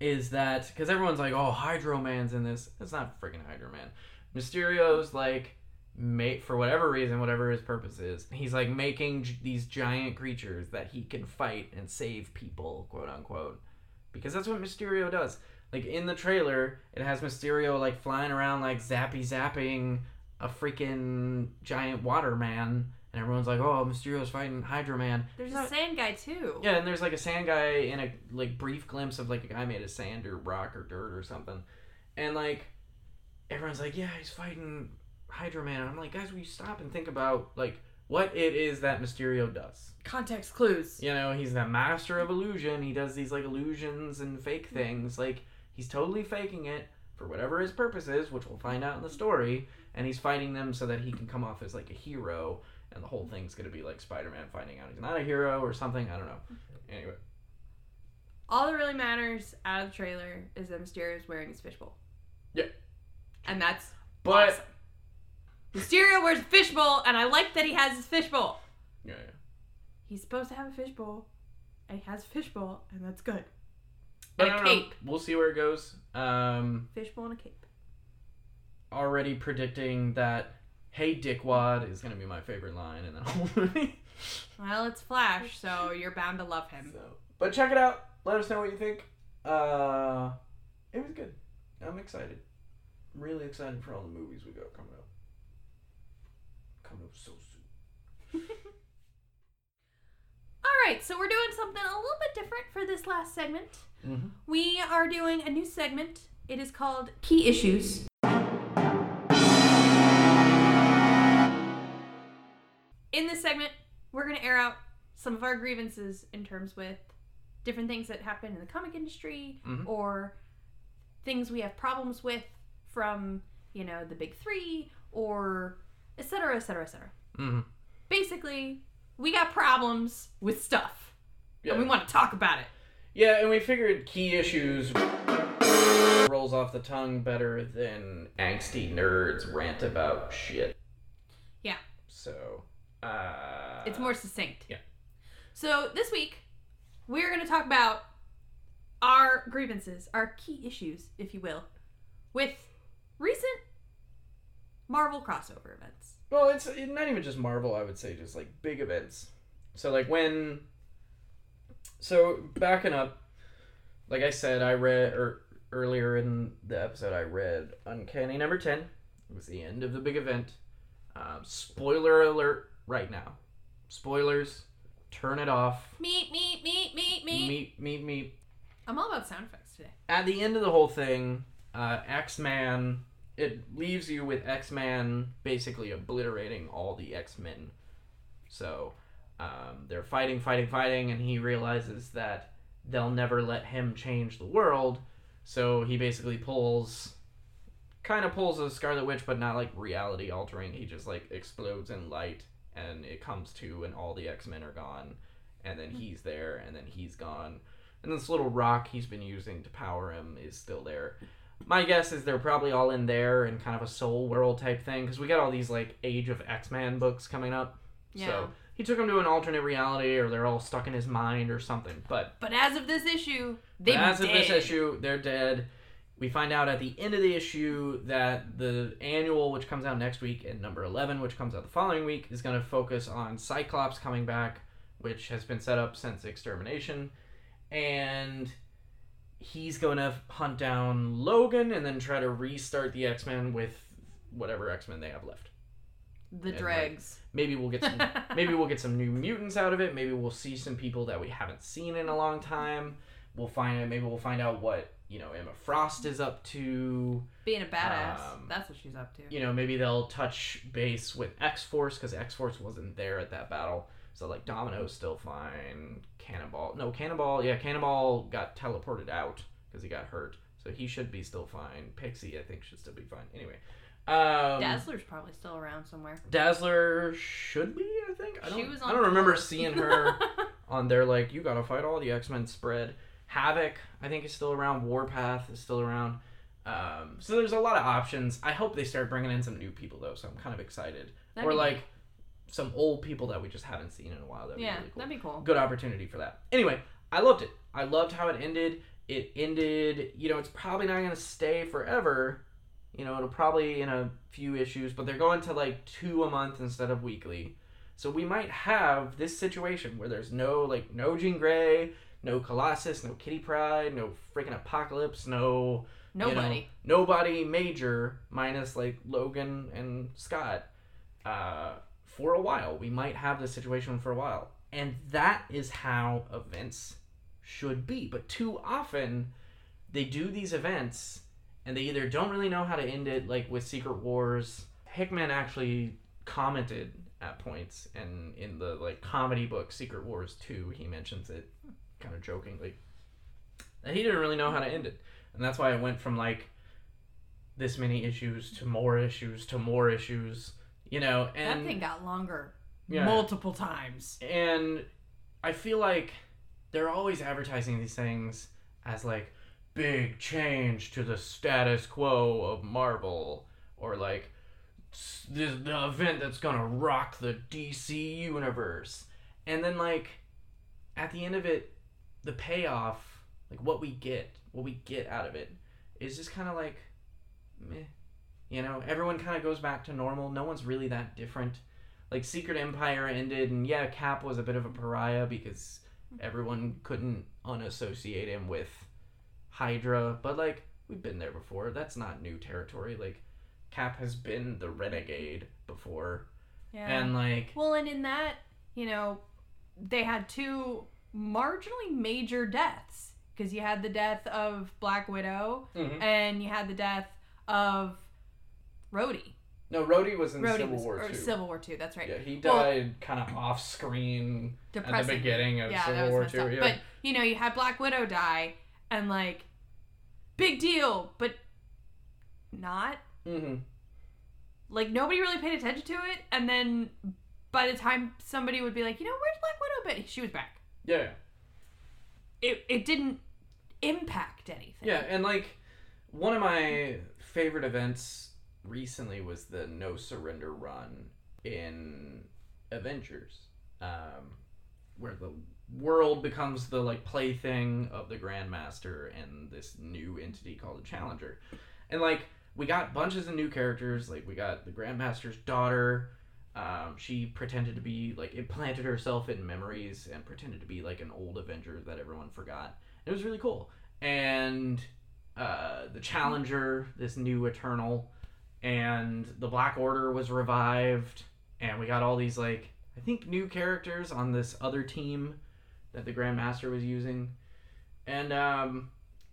is that because everyone's like, "Oh, Hydro Man's in this." It's not freaking Hydro Man. Mysterio's like, mate for whatever reason, whatever his purpose is, he's like making j- these giant creatures that he can fight and save people, quote unquote, because that's what Mysterio does. Like in the trailer, it has Mysterio like flying around like zappy zapping a freaking giant water man, and everyone's like, "Oh, Mysterio's fighting Hydro Man." There's No. a sand guy too. Yeah, and there's like a sand guy in a like brief glimpse of like a guy made of sand or rock or dirt or something, and like everyone's like, "Yeah, he's fighting Hydro Man." And I'm like, guys, will you stop and think about like what it is that Mysterio does? Context clues. You know, he's the master of illusion. He does these like illusions and fake mm-hmm. things. Like he's totally faking it for whatever his purpose is, which we'll find out in the story. And he's fighting them so that he can come off as like a hero. And the whole thing's gonna be like Spider-Man finding out he's not a hero or something. I don't know. Mm-hmm. Anyway, All that really matters out of the trailer is that Mysterio's wearing his fishbowl. Yeah. And that's but awesome. Mysterio wears a fishbowl, and I like that he has his fishbowl. yeah, yeah. He's supposed to have a fishbowl, and he has a fishbowl, and that's good. But And a don't know. cape. We'll see where it goes. Um, Fishbowl and a cape. already predicting that "Hey Dickwad" is gonna be my favorite line in the <laughs> whole movie. Well, it's Flash, so you're bound to love him. So, but check it out. Let us know what you think. Uh, it was good. I'm excited. I'm really excited for all the movies we got coming up. Coming up so soon. All right, so we're doing something a little bit different for this last segment. Mm-hmm. We are doing a new segment. It is called Key Issues. In this segment, we're going to air out some of our grievances in terms with different things that happen in the comic industry Mhm. or things we have problems with from, you know, the big 3 or et cetera, et cetera, et cetera. Mm-hmm. Basically, we got problems with stuff. Yeah. And we want to talk about it. yeah, and we figured key issues rolls off the tongue better than angsty nerds rant about shit. Yeah. So, uh, It's more succinct. yeah. So this week, we're going to talk about our grievances, our key issues, if you will, with recent Marvel crossover events. Well, it's not even just Marvel. I would say just like big events. So like when, so backing up, like I said, I read or earlier in the episode, I read Uncanny Number Ten. It was the end of the big event. Um, spoiler alert! Right now, spoilers. Turn it off. Meet, meet, meet, meet, meet. Meet, meet, meet. I'm all about sound effects today. At the end of the whole thing, uh, X Man it leaves you with X-Man basically obliterating all the X-Men. So um, they're fighting, fighting, fighting, and he realizes that they'll never let him change the world. So he basically pulls, kind of pulls a Scarlet Witch, but not like reality altering. He just like explodes in light, and it comes to, and all the X Men are gone, and then he's there, and then he's gone, and this little rock he's been using to power him is still there. My guess is they're probably all in there in kind of a soul world type thing because we got all these like Age of X Men books coming up. Yeah. So he took them to an alternate reality, or they're all stuck in his mind, or something. But But as of this issue, they as of this issue, they're dead. We find out at the end of the issue that the annual, which comes out next week, and number 11, which comes out the following week, is going to focus on Cyclops coming back, which has been set up since Extermination. And he's going to hunt down Logan and then try to restart the X Men with whatever X Men they have left. the and, dregs. Maybe we'll get some <laughs> maybe we'll get some new mutants out of it. Maybe we'll see some people that we haven't seen in a long time. We'll find out. Maybe we'll find out what you know Emma Frost is up to. Being a badass. Um, That's what she's up to. You know, maybe they'll touch base with X Force because X Force wasn't there at that battle. So like Domino's still fine. Cannonball, no Cannonball. Yeah, Cannonball got teleported out because he got hurt. So he should be still fine. Pixie, I think, should still be fine. Anyway, um, Dazzler's probably still around somewhere. Dazzler should be, I think. I don't, She was on I don't remember seeing <laughs> her on there. like you gotta fight all the X Men spread. Havoc, I think, is still around. Warpath is still around. Um, so there's a lot of options. I hope they start bringing in some new people though. So I'm kind of excited. That'd or like some old people that we just haven't seen in a while. That'd yeah, be really cool. that'd be cool. Good opportunity for that. Anyway, I loved it. I loved how it ended. It ended. You know, it's probably not gonna stay forever. You know, it'll probably in a few issues, but they're going to like two a month instead of weekly. So we might have this situation where there's no like no Jean Grey, no Colossus, no Kitty Pryde, no freaking Apocalypse, no you know, Nobody. nobody major minus like Logan and Scott. Uh, for a while, we might have this situation for a while, and that is how events should be. But too often, they do these events, and they either don't really know how to end it, like with Secret Wars. Hickman actually commented at points, and in the like comedy book Secret Wars Two, he mentions it, kind of jokingly, that he didn't really know how to end it and that's why it went from like this many issues to more issues to more issues you know and that thing got longer yeah, multiple times. and i feel like they're always advertising these things as like big change to the status quo of marvel or like this the event that's gonna rock the dc universe. And then like at the end of it the payoff like what we get what we get out of it is just kind of like meh you know everyone kind of goes back to normal. No one's really that different. Like secret empire ended and yeah cap was a bit of a pariah because everyone couldn't unassociate him with hydra but like we've been there before. That's not new territory. Like cap has been the renegade before. Yeah. and like well, and in that, you know, they had two marginally major deaths because you had the death of Black Widow Mhm. and you had the death of Rhodey. no Rhodey was in Rhodey civil was, war too Civil War Two. That's right. yeah he Well- died kind of off screen at the beginning of yeah, civil war Two. up. yeah But you know, you had Black Widow die, and like, big deal, but not. Mm-hmm. Like nobody really paid attention to it, and then by the time somebody would be like, you know, where's Black Widow? But she was back. yeah It it didn't impact anything. Yeah, and like one of my favorite events recently was the No Surrender run in Avengers, um, where the world becomes the like plaything of the Grandmaster and this new entity called the Challenger, and like we got bunches of new characters. Like we got the Grandmaster's daughter. Um, she pretended to be like implanted herself in memories and pretended to be like an old Avenger that everyone forgot. It was really cool and uh, the Challenger, this new Eternal, and the Black Order was revived, and we got all these like I think new characters on this other team that the Grandmaster was using, and um,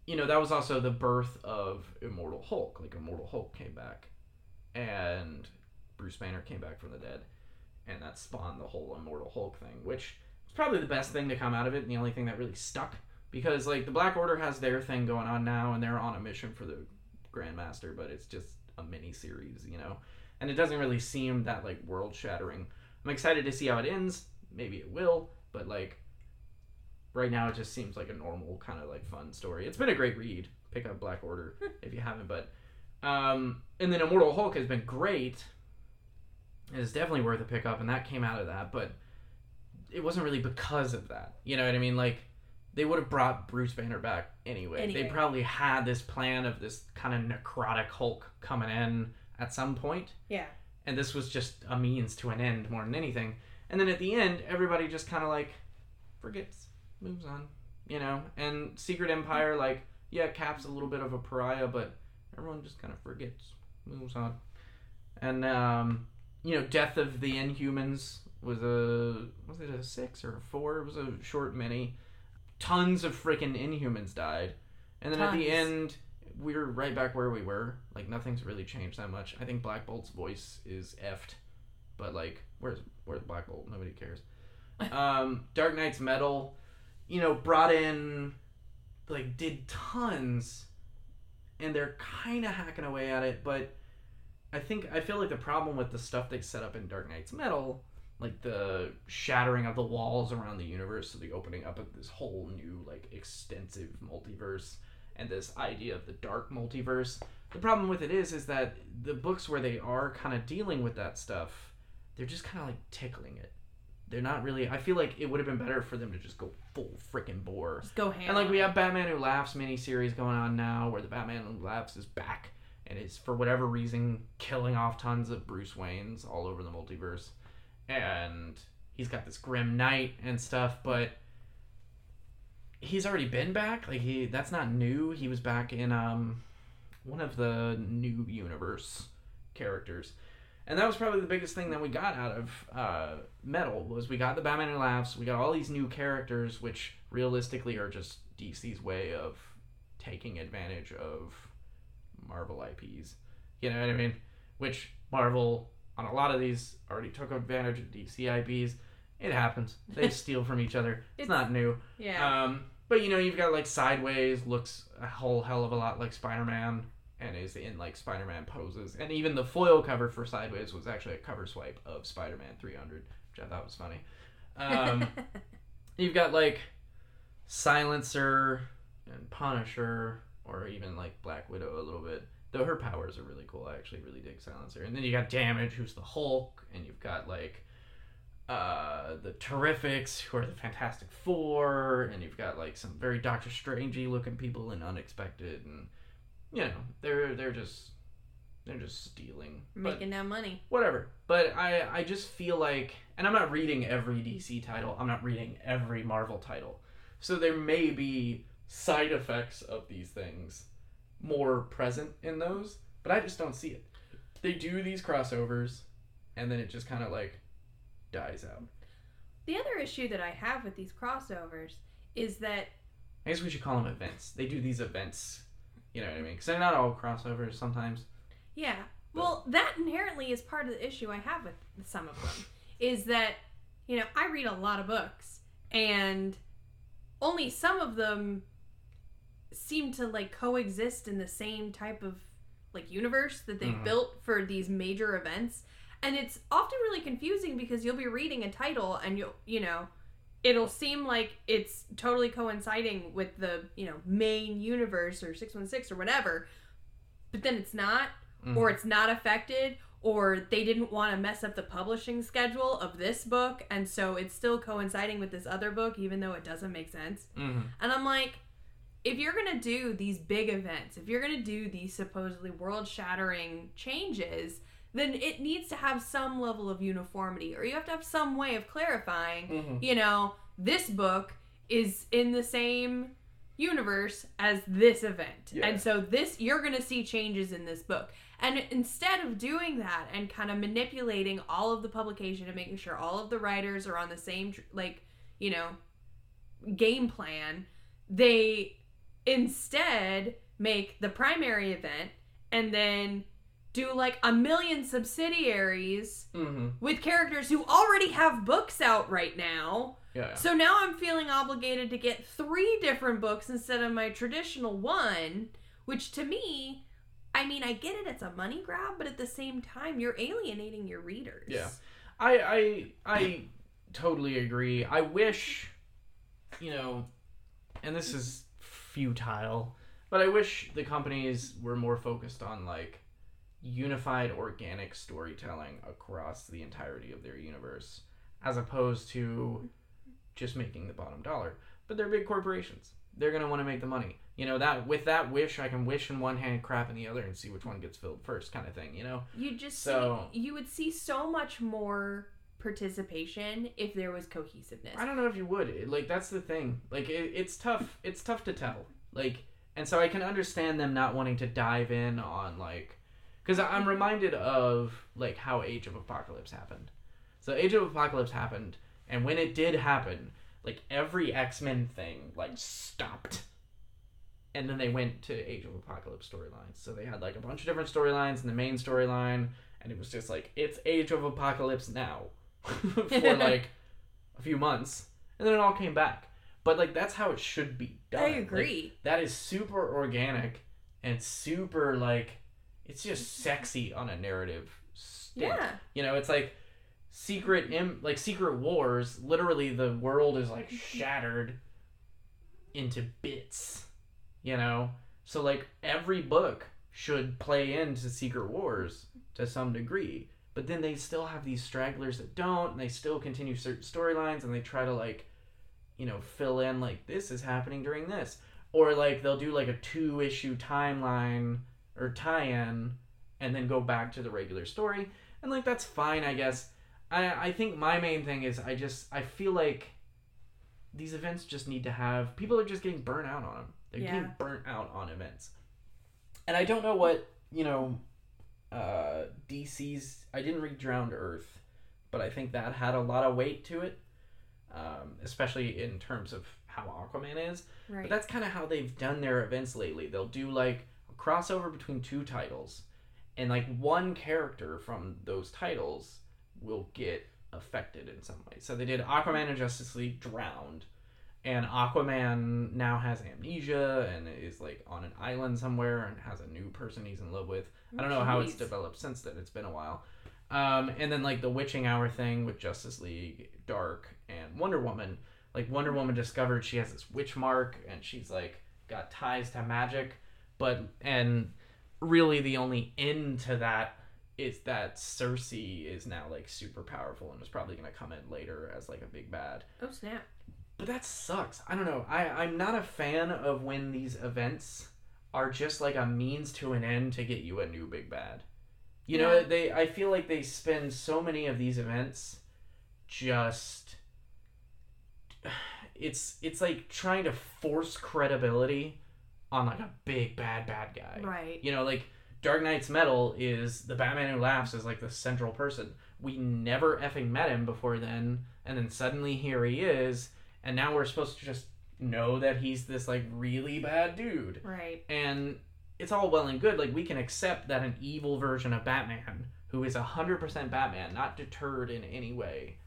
you know, that was also the birth of Immortal Hulk. Like Immortal Hulk came back, and Bruce Banner came back from the dead, and that spawned the whole Immortal Hulk thing, which was probably the best thing to come out of it, and the only thing that really stuck. Because like the Black Order has their thing going on now, and they're on a mission for the Grandmaster, but it's just a mini series, you know, and it doesn't really seem that like world shattering. I'm excited to see how it ends. Maybe it will, but like right now it just seems like a normal kind of like fun story. It's been a great read. Pick up Black Order <laughs> if you haven't, but um, and then Immortal Hulk has been great. It's definitely worth a pickup, and that came out of that, but it wasn't really because of that. You know what I mean? Like they would have brought Bruce Banner back anyway. Anyway. They probably had this plan of this kind of necrotic Hulk coming in at some point, Yeah. and this was just a means to an end more than anything. And then at the end, everybody just kind of like forgets, moves on, you know. And Secret Empire, like, yeah, Cap's a little bit of a pariah, but everyone just kind of forgets, moves on. And um, you know, Death of the Inhumans was a was it a six or a four? It was a short mini. Tons of freaking Inhumans died, and then at the end, we're right back where we were. Like nothing's really changed that much. I think Black Bolt's voice is effed, but like, where's where's Black Bolt? Nobody cares. <laughs> um, Dark Nights Metal, you know, brought in, like, did tons, and they're kind of hacking away at it. But I think I feel like the problem with the stuff they set up in Dark Nights Metal, like the shattering of the walls around the universe, so the opening up of this whole new like extensive multiverse and this idea of the dark multiverse. The problem with it is is that the books where they are kind of dealing with that stuff, they're just kind of like tickling it. They're not really. I feel like it would have been better for them to just go full freaking bore. Just go ham. And like we have Batman Who Laughs miniseries going on now, where the Batman Who Laughs is back and is for whatever reason killing off tons of Bruce Waynes all over the multiverse, and he's got this Grim Knight and stuff, but he's already been back. Like he, that's not new. He was back in um one of the new universe characters. And that was probably the biggest thing that we got out of uh, Metal was we got the Batman Who Laughs, we got all these new characters, which realistically are just DC's way of taking advantage of Marvel IPs. You know what I mean? Which Marvel on a lot of these already took advantage of DC IPs. It happens. They <laughs> steal from each other. It's, It's- not new. yeah. Um, but you know, you've got like Sideways looks a whole hell of a lot like Spider Man and is in like Spider Man poses. And even the foil cover for Sideways was actually a cover swipe of Spider Man 300, which I thought was funny. Um, <laughs> you've got like Silencer and Punisher, or even like Black Widow a little bit. Though her powers are really cool. I actually really dig Silencer. And then you got Damage, who's the Hulk, and you've got like uh, the Terrifics, who are the Fantastic Four, and you've got like some very Doctor Strangey looking people in Unexpected, and you know they're they're just they're just stealing. But Making that money. whatever. But I I just feel like, and I'm not reading every DC title. I'm not reading every Marvel title. So there may be side effects of these things more present in those, but I just don't see it. They do these crossovers, and then it just kind of like dies out. The other issue that I have with these crossovers is that I guess we should call them events. They do these events. You know what I mean? Because they're not all crossovers sometimes. Yeah. Well, that inherently is part of the issue I have with some of them. Is that, you know, I read a lot of books and only some of them seem to like coexist in the same type of like universe that they've Mhm. built for these major events. And it's often really confusing because you'll be reading a title and you'll, you know, it'll seem like it's totally coinciding with the, you know, main universe or 616 or whatever, but then it's not Mhm. or it's not affected or they didn't want to mess up the publishing schedule of this book and so it's still coinciding with this other book even though it doesn't make sense Mhm. and i'm like if you're going to do these big events if you're going to do these supposedly world shattering changes then it needs to have some level of uniformity or you have to have some way of clarifying Mhm. you know, this book is in the same universe as this event. Yeah. And so this you're going to see changes in this book. And instead of doing that and kind of manipulating all of the publication and making sure all of the writers are on the same like, you know, game plan, they instead make the primary event and then do like a million subsidiaries Mm-hmm. with characters who already have books out right now. Yeah. So now I'm feeling obligated to get three different books instead of my traditional one, which to me, I mean, I get it, it's a money grab, but at the same time, you're alienating your readers. Yeah. I I I totally agree. I wish, you know, and this is futile, but I wish the companies were more focused on like unified organic storytelling across the entirety of their universe as opposed to just making the bottom dollar. But they're big corporations. They're going to want to make the money. You know, that with that wish I can wish in one hand crap in the other and see which one gets filled first kind of thing, you know. You just So- see, you would see so much more participation if there was cohesiveness. I don't know if you would. Like that's the thing. Like it, it's tough. It's tough to tell. Like, and so I can understand them not wanting to dive in on like, because I'm reminded of like how Age of Apocalypse happened. So Age of Apocalypse happened, and when it did happen, like every X Men thing like stopped. And then they went to Age of Apocalypse storylines. So they had like a bunch of different storylines in the main storyline, and it was just like it's Age of Apocalypse now <laughs> for <laughs> like a few months, and then it all came back. But like that's how it should be done. I Like, agree. that is super organic and super like it's just sexy on a narrative. Stick. yeah. You know, it's like secret Im- like secret wars. Literally, the world is like mm-hmm. shattered into bits. You know, so like every book should play into secret wars to some degree. But then they still have these stragglers that don't, and they still continue certain storylines, and they try to like, you know, fill in like this is happening during this, or like they'll do like a two issue timeline or tie-in, and then go back to the regular story, and like that's fine, I guess. I I think my main thing is I just I feel like these events just need to have people are just getting burnt out on them. They're Yeah. getting burnt out on events, and I don't know what you know. Uh, DC's I didn't read Drowned Earth, but I think that had a lot of weight to it, um, especially in terms of how Aquaman is. Right. But that's kind of how they've done their events lately. They'll do like a crossover between two titles, and like one character from those titles will get affected in some way. So they did Aquaman and Justice League Drowned, and Aquaman now has amnesia and is like on an island somewhere and has a new person he's in love with. I don't know how it's developed since then. It's been a while. Um, and then like the Witching Hour thing with Justice League, Dark, and Wonder Woman. Like Wonder Woman discovered she has this witch mark and she's like got ties to magic, but and really the only end to that is that Circe is now like super powerful and is probably gonna come in later as like a big bad. Oh snap! But that sucks. I don't know. I, I'm not a fan of when these events are just like a means to an end to get you a new big bad. You know, they I feel like they spend so many of these events just <sighs> it's it's like trying to force credibility on like a big bad bad guy. Right. You know, like Dark Nights Metal is the Batman who laughs is like the central person. We never effing met him before then, and then suddenly here he is, and now we're supposed to just know that he's this like really bad dude. Right. And it's all well and good, like we can accept that an evil version of Batman, who is hundred percent Batman, not deterred in any way.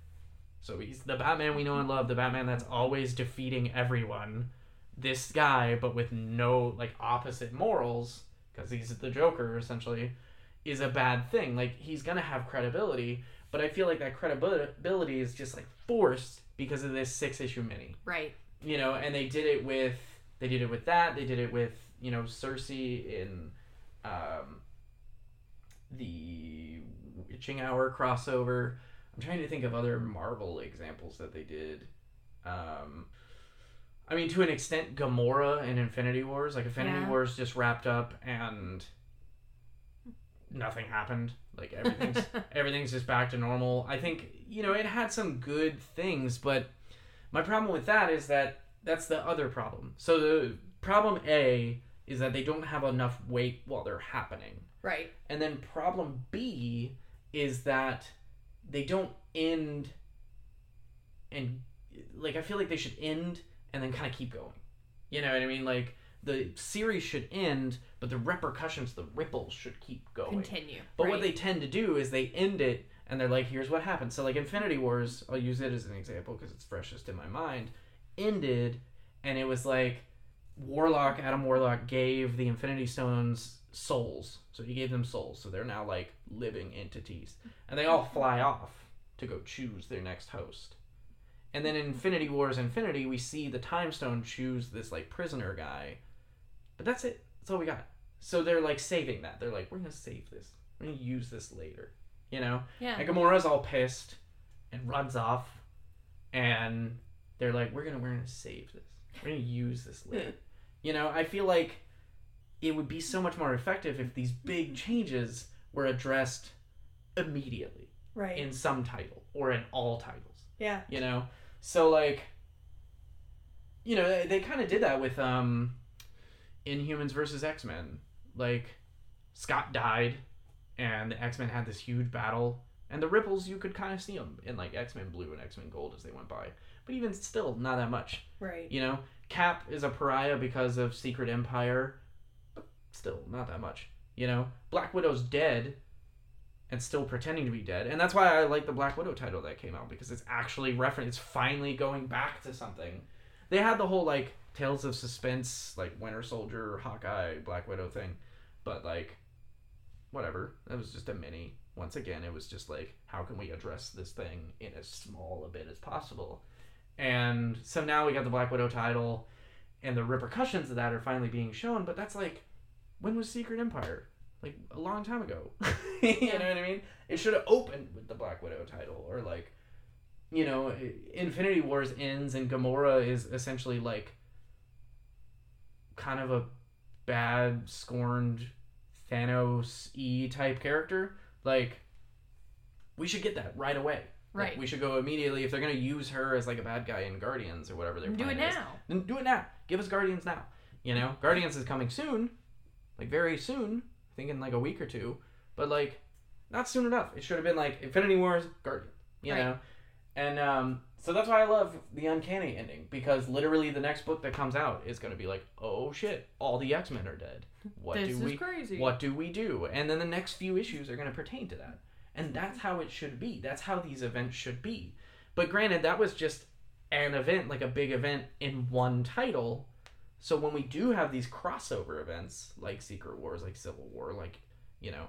So he's the Batman we know and love, the Batman that's always defeating everyone. This guy, but with no like opposite morals, because he's the Joker essentially, is a bad thing. Like he's gonna have credibility, but I feel like that credibility is just like forced because of this six issue mini Right. you know, and they did it with they did it with that. They did it with you know Circe in um, the Witching Hour crossover. I'm trying to think of other Marvel examples that they did. Um, I mean, to an extent, Gamora in Infinity Wars, like Infinity Yeah. Wars, just wrapped up and nothing happened. Like everything's <laughs> everything's just back to normal. I think you know it had some good things, but my problem with that is that that's the other problem. So the problem A is that they don't have enough weight while they're happening. Right. And then problem B is that they don't end and like I feel like they should end and then kind of keep going. You know what I mean? Like the series should end, but the repercussions, the ripples should keep going. Continue. But what they tend to do is they end it and they're like, here's what happened. So, like, Infinity Wars, I'll use it as an example because it's freshest in my mind, ended and it was like Warlock, Adam Warlock gave the Infinity Stones souls. So he gave them souls. So they're now like living entities. And they all fly off to go choose their next host. And then in Infinity Wars Infinity, we see the Time Stone choose this like prisoner guy. But that's it. That's all we got. So they're like saving that. They're like, we're gonna save this. We're gonna use this later. You know? Yeah. And Gamora's all pissed and runs off. And they're like, we're gonna we're gonna save this. We're gonna use this <laughs> later. you know, I feel like it would be so much more effective if these big changes were addressed immediately Right. in some title or in all titles yeah. you know so like you know they, they kind of did that with um inhumans versus x-men like scott died and the x-men had this huge battle and the ripples you could kind of see them in like x-men blue and x-men gold as they went by. But even still not that much. Right. you know cap is a pariah because of secret empire but still not that much. You know black widow's dead and still pretending to be dead and that's why i like the black widow title that came out because it's actually reference it's finally going back to something. They had the whole like tales of suspense like winter soldier hawkeye black widow thing but like whatever. That was just a mini. Once again it was just like how can we address this thing in as small a bit as possible? And so now we got the black widow title and the repercussions of that are finally being shown but that's like when was secret empire? Like a long time ago. <laughs> You know what i mean? It should have opened with the black widow title or like you know infinity wars ends and gamora is essentially like kind of a bad scorned thanos e type character like we should get that right away Like, Right. we should go immediately if they're gonna use her as like a bad guy in guardians or whatever they're doing Do it is, now. then do it now. Give us Guardians now. You know, Guardians is coming soon, like very soon. I think in like a week or two, but like not soon enough. It should have been like Infinity Wars, Guardian. You Right. know, and um, so that's why I love the Uncanny ending because literally the next book that comes out is going to be like, oh shit, all the X Men are dead. What this do is we? crazy. What do we do? And then the next few issues are going to pertain to that. And that's how it should be. That's how these events should be. But granted, that was just an event, like a big event in one title. So when we do have these crossover events, like Secret Wars, like Civil War, like, you know,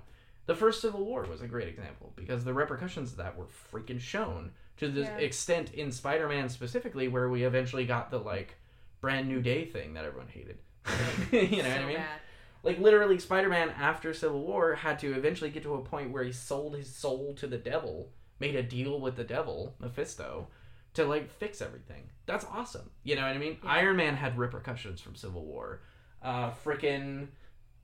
the first Civil War was a great example because the repercussions of that were freaking shown to the Yeah. extent in Spider Man specifically, where we eventually got the, like, brand new day thing that everyone hated. <laughs> you know what I mean? bad. like literally spider-man after civil war had to eventually get to a point where he sold his soul to the devil made a deal with the devil mephisto to like fix everything that's awesome you know what i mean Yeah. iron man had repercussions from civil war uh frickin'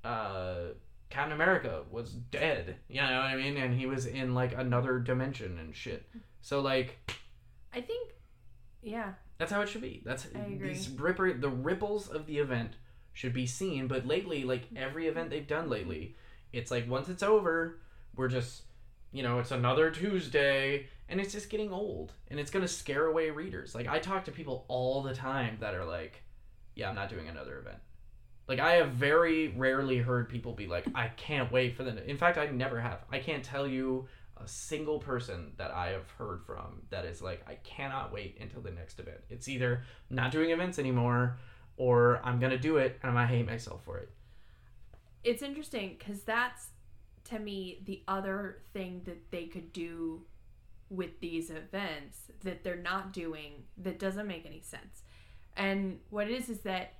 uh captain america was dead you know what i mean and he was in like another dimension and shit so like I think. Yeah. that's how it should be. That's I agree. these ripper the ripples of the event should be seen. But lately, like every event they've done lately, it's like once it's over, we're just you know it's another Tuesday, and it's just getting old, and it's gonna scare away readers. Like I talk to people all the time that are like, "Yeah, I'm not doing another event." Like I have very rarely heard people be like, "I can't wait for the." In fact, I never have. I can't tell you a single person that I have heard from that is like, I cannot wait until the next event. It's either not doing events anymore, or I'm gonna do it and I hate myself for it. It's interesting because that's to me the other thing that they could do with these events that they're not doing that doesn't make any sense. And what it is is that,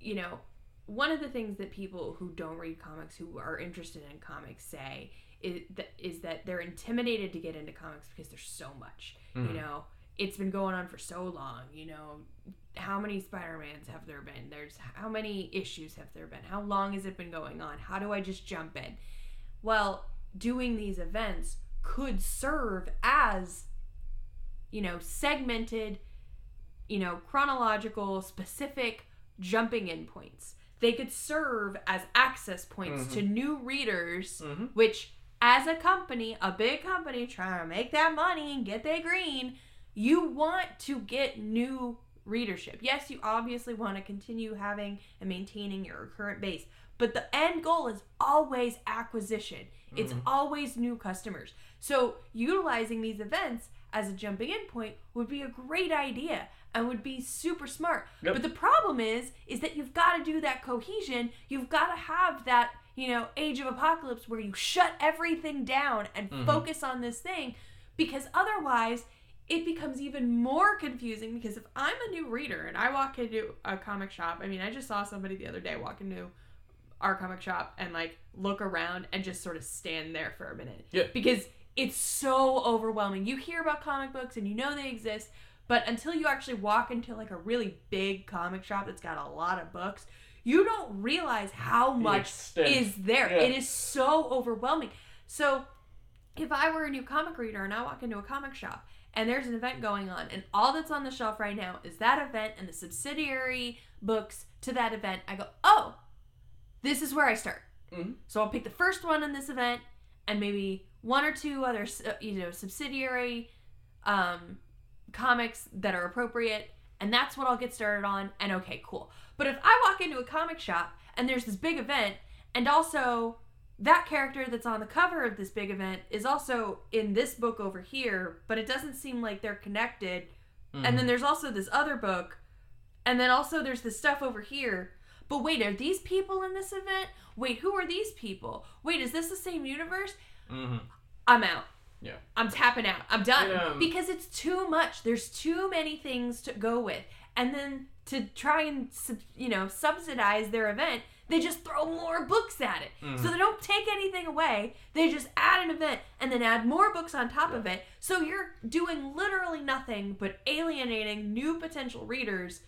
you know, one of the things that people who don't read comics, who are interested in comics, say is that, is that they're intimidated to get into comics because there's so much. Mhm. You know, it's been going on for so long. You know, how many Spider-Mans have there been? There's how many issues have there been? How long has it been going on? How do I just jump in? Well, doing these events could serve as, you know, segmented, you know, chronological, specific jumping in points. They could serve as access points to new readers, Mhm. which, as a company, a big company trying to make that money and get their green, you want to get new readership. Yes, you obviously want to continue having and maintaining your current base, but the end goal is always acquisition. It's Mhm. always new customers. So, utilizing these events as a jumping in point would be a great idea and would be super smart. Yep. But the problem is is that you've got to do that cohesion. You've got to have that, you know, age of apocalypse where you shut everything down and Mhm. focus on this thing because otherwise it becomes even more confusing because if I'm a new reader and I walk into a comic shop, I mean, I just saw somebody the other day walk into our comic shop and like look around and just sort of stand there for a minute. Yeah. Because it's so overwhelming. You hear about comic books and you know they exist, but until you actually walk into like a really big comic shop that's got a lot of books, you don't realize how much extent. is there. Yeah. It is so overwhelming. So if I were a new comic reader and I walk into a comic shop and there's an event going on and all that's on the shelf right now is that event and the subsidiary books to that event, I go, oh, this is where I start. Mhm. So I'll pick the first one in this event and maybe one or two other, uh, you know, subsidiary um, comics that are appropriate, and that's what I'll get started on. And okay, cool. But if I walk into a comic shop and there's this big event, and also that character that's on the cover of this big event is also in this book over here, but it doesn't seem like they're connected. And then there's also this other book, and then also there's this stuff over here. But wait, are these people in this event? Wait, who are these people? Wait, is this the same universe? Mhm. I'm out. Yeah. I'm tapping out. I'm done Yeah. because it's too much. There's too many things to go with, and then to try and you know subsidize their event, they just throw more books at it. Mhm. So they don't take anything away. They just add an event and then add more books on top of it. So you're doing literally nothing but alienating new potential readers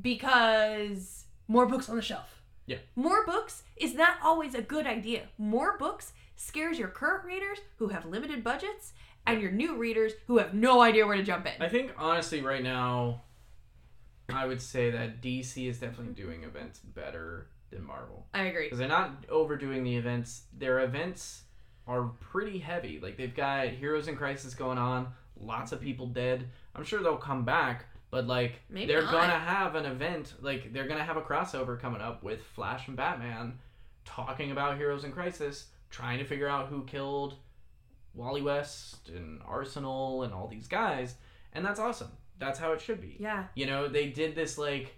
because more books on the shelf. Yeah. More books is not always a good idea. More books scares your current readers who have limited budgets and your new readers who have no idea where to jump in. I think honestly, right now, I would say that DC is definitely doing events better than Marvel I agree. because they're not overdoing the events. Their events are pretty heavy. Like they've got Heroes in Crisis going on, lots of people dead. I'm sure they'll come back, but like Maybe they're not. gonna have an event. Like they're gonna have a crossover coming up with Flash and Batman, talking about Heroes in Crisis, trying to figure out who killed Wally West and Arsenal and all these guys, and that's awesome. That's how it should be. Yeah. You know, they did this like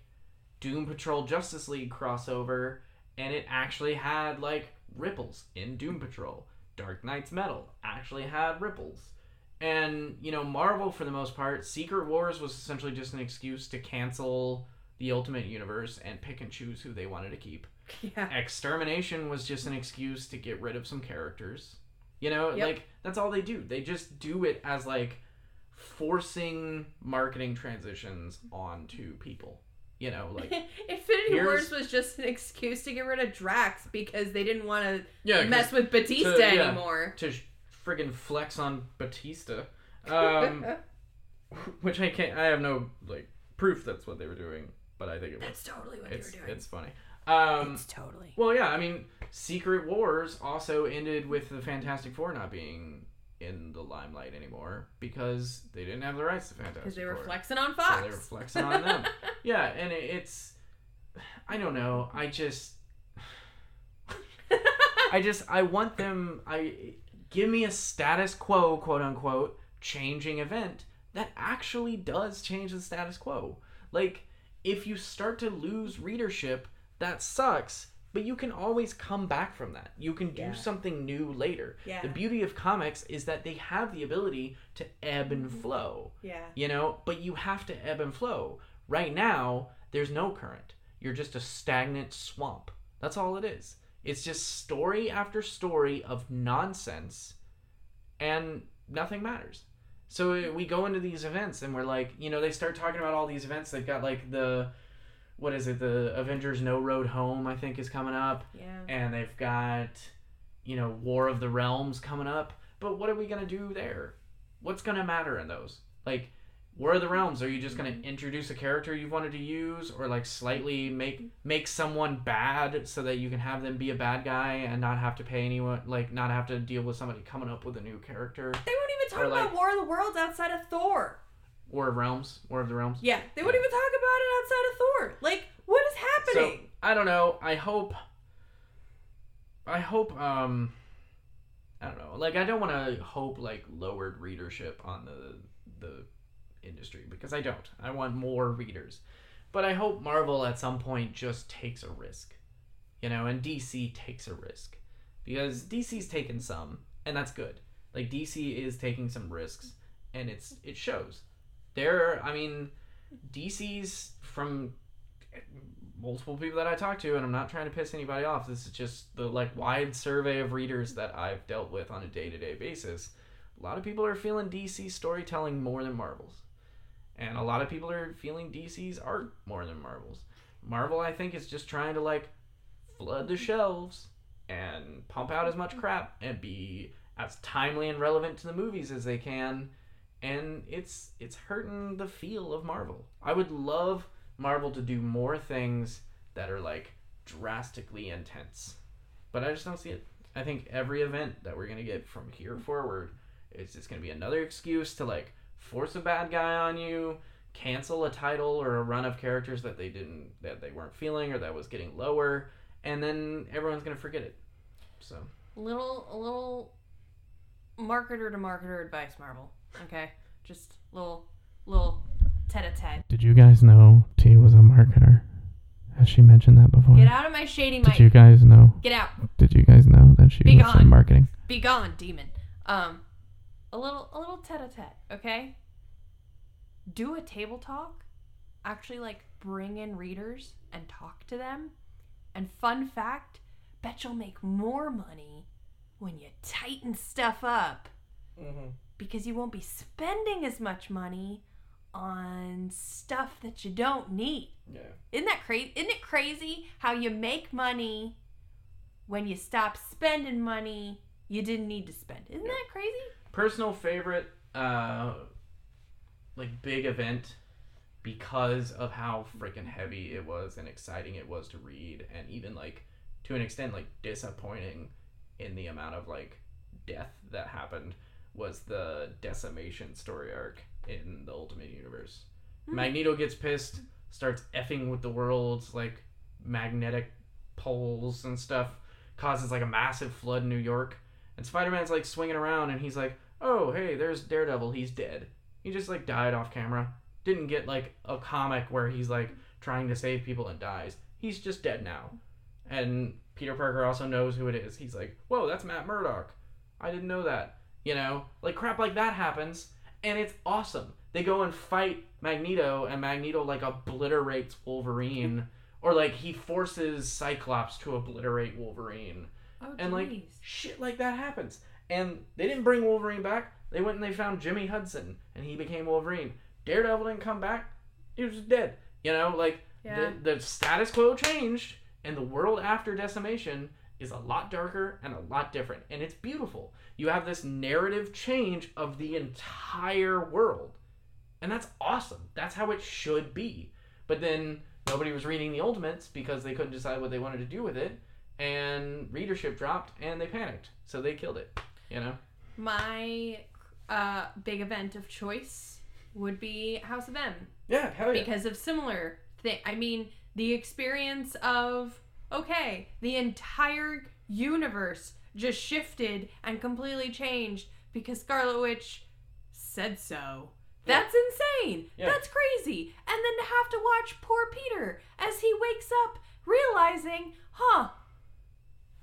Doom Patrol Justice League crossover, and it actually had like ripples in Doom Patrol. Dark Nights Metal actually had ripples. And, you know, Marvel, for the most part, Secret Wars was essentially just an excuse to cancel the Ultimate Universe and pick and choose who they wanted to keep. <laughs> Yeah. Extermination was just an excuse to get rid of some characters. You know, Yep. like that's all they do. They just do it as like forcing marketing transitions onto people. You know, like <laughs> Infinity Wars was just an excuse to get rid of Drax because they didn't want to yeah, mess with Batista to- yeah. anymore. to friggin' flex on Batista, um, <laughs> which I can't. I have no like proof that's what they were doing, but I think it was. That's totally what It's they were doing. it's funny. Um, it's totally. Well, yeah, I mean, Secret Wars also ended with the Fantastic Four not being in the limelight anymore because they didn't have the rights to Fantastic Because they were Four. flexing on So Fox. they were flexing on them. <laughs> yeah, and it, it's, I don't know. I just, I just, I want them. I give me a status quo, quote unquote, changing event that actually does change the status quo. Like, if you start to lose readership, that sucks. But you can always come back from that. You can do Yeah. something new later. Yeah. The beauty of comics is that they have the ability to ebb and mm-hmm. flow yeah. you know but you have to ebb and flow right now there's no current you're just a stagnant swamp that's all it is it's just story after story of nonsense and nothing matters so we go into these events and we're like you know they start talking about all these events they've got like the what is it the avengers no road home i think is coming up. Yeah. and they've got you know war of the realms coming up. But what are we going to do there? What's going to matter in those? Like war of the realms are you just going to mm-hmm. introduce a character you've wanted to use? Or like slightly make make someone bad so that you can have them be a bad guy and not have to pay anyone like not have to deal with somebody coming up with a new character? They won't even talk Or, about like- War of the Worlds outside of Thor. War of realms war of the realms Yeah, they wouldn't even talk about it outside of Thor? Like, what is So happening? I don't know. I hope. I hope. Um. I don't know. Like I don't want to hope like lowered readership on the the industry because I don't. I want more readers, but I hope Marvel at some point just takes a risk, you know, and DC takes a risk because DC's taken some, and that's good. Like DC is taking some risks, and it's it shows. There, I mean, DC's from multiple people that I talk to, and I'm not trying to piss anybody off. This is just the like wide survey of readers that I've dealt with on a day to day basis. A lot of people are feeling DC storytelling more than Marvel's, and a lot of people are feeling DC's art more than Marvel's. Marvel, I think, is just trying to like flood the shelves and pump out as much crap and be as timely and relevant to the movies as they can and it's it's hurting the feel of Marvel. I would love Marvel to do more things that are like drastically intense. But I just don't see it. I think every event that we're to get from here forward is just to be another excuse to like force a bad guy on you, cancel a title or a run of characters that they didn't that they weren't feeling or that was getting lower and then everyone's to forget it. So, little a little marketer to marketer advice, Marvel. Okay, just little little tete-a-tete. did you guys know T was a marketer? Has she mentioned that before? Get out of my shady mic. Did you guys know? Get out. Did you guys know that she Be was in gone. marketing? Be gone, demon. Um, a little a little tete-a-tete. Okay. Do a table talk. Actually, like bring in readers and talk to them. And fun fact, bet you'll make more money when you tighten stuff up. Mm-hmm. because you won't be spending as much money on stuff that you don't need. Yeah. Isn't that crazy? Isn't it crazy how you make money when you stop spending money you didn't need to spend? Isn't that crazy? Personal favorite, uh, like big event because of how freaking heavy it was and exciting it was to read, and even like to an extent like disappointing in the amount of like death that happened was the decimation story arc in the Ultimate Universe. Hmm. Magneto gets pissed, starts effing with the world's like magnetic poles and stuff, causes like a massive flood in New York, and Spider Man's like swinging around and he's like, "Oh, hey, there's Daredevil. He's dead. He just like died off camera. Didn't get like a comic where he's like trying to save people and dies. He's just dead now." And Peter Parker also knows who it is. He's like, "Whoa, that's Matt Murdock. I didn't know that." You know, like crap like that happens, and it's awesome. They go and fight Magneto, and Magneto like obliterates Wolverine, or like he forces Cyclops to obliterate Wolverine, Oh, and like shit like that happens. And they didn't bring Wolverine back. They went and they found Jimmy Hudson, and he became Wolverine. Daredevil didn't come back. He was dead. You know, like Yeah. the, the status quo changed, and the world after decimation is a lot darker and a lot different, and it's beautiful. You have this narrative change of the entire world, and that's awesome. That's how it should be. But then nobody was reading the Ultimates because they couldn't decide what they wanted to do with it, and readership dropped, and they panicked, so they killed it. You know. My uh, big event of choice would be House of M. Yeah, hell yeah. because of similar thing. I mean, the experience of okay, the entire universe just shifted and completely changed because Scarlet Witch said so. That's insane. Yeah. That's crazy. And then to have to watch poor Peter as he wakes up realizing, huh,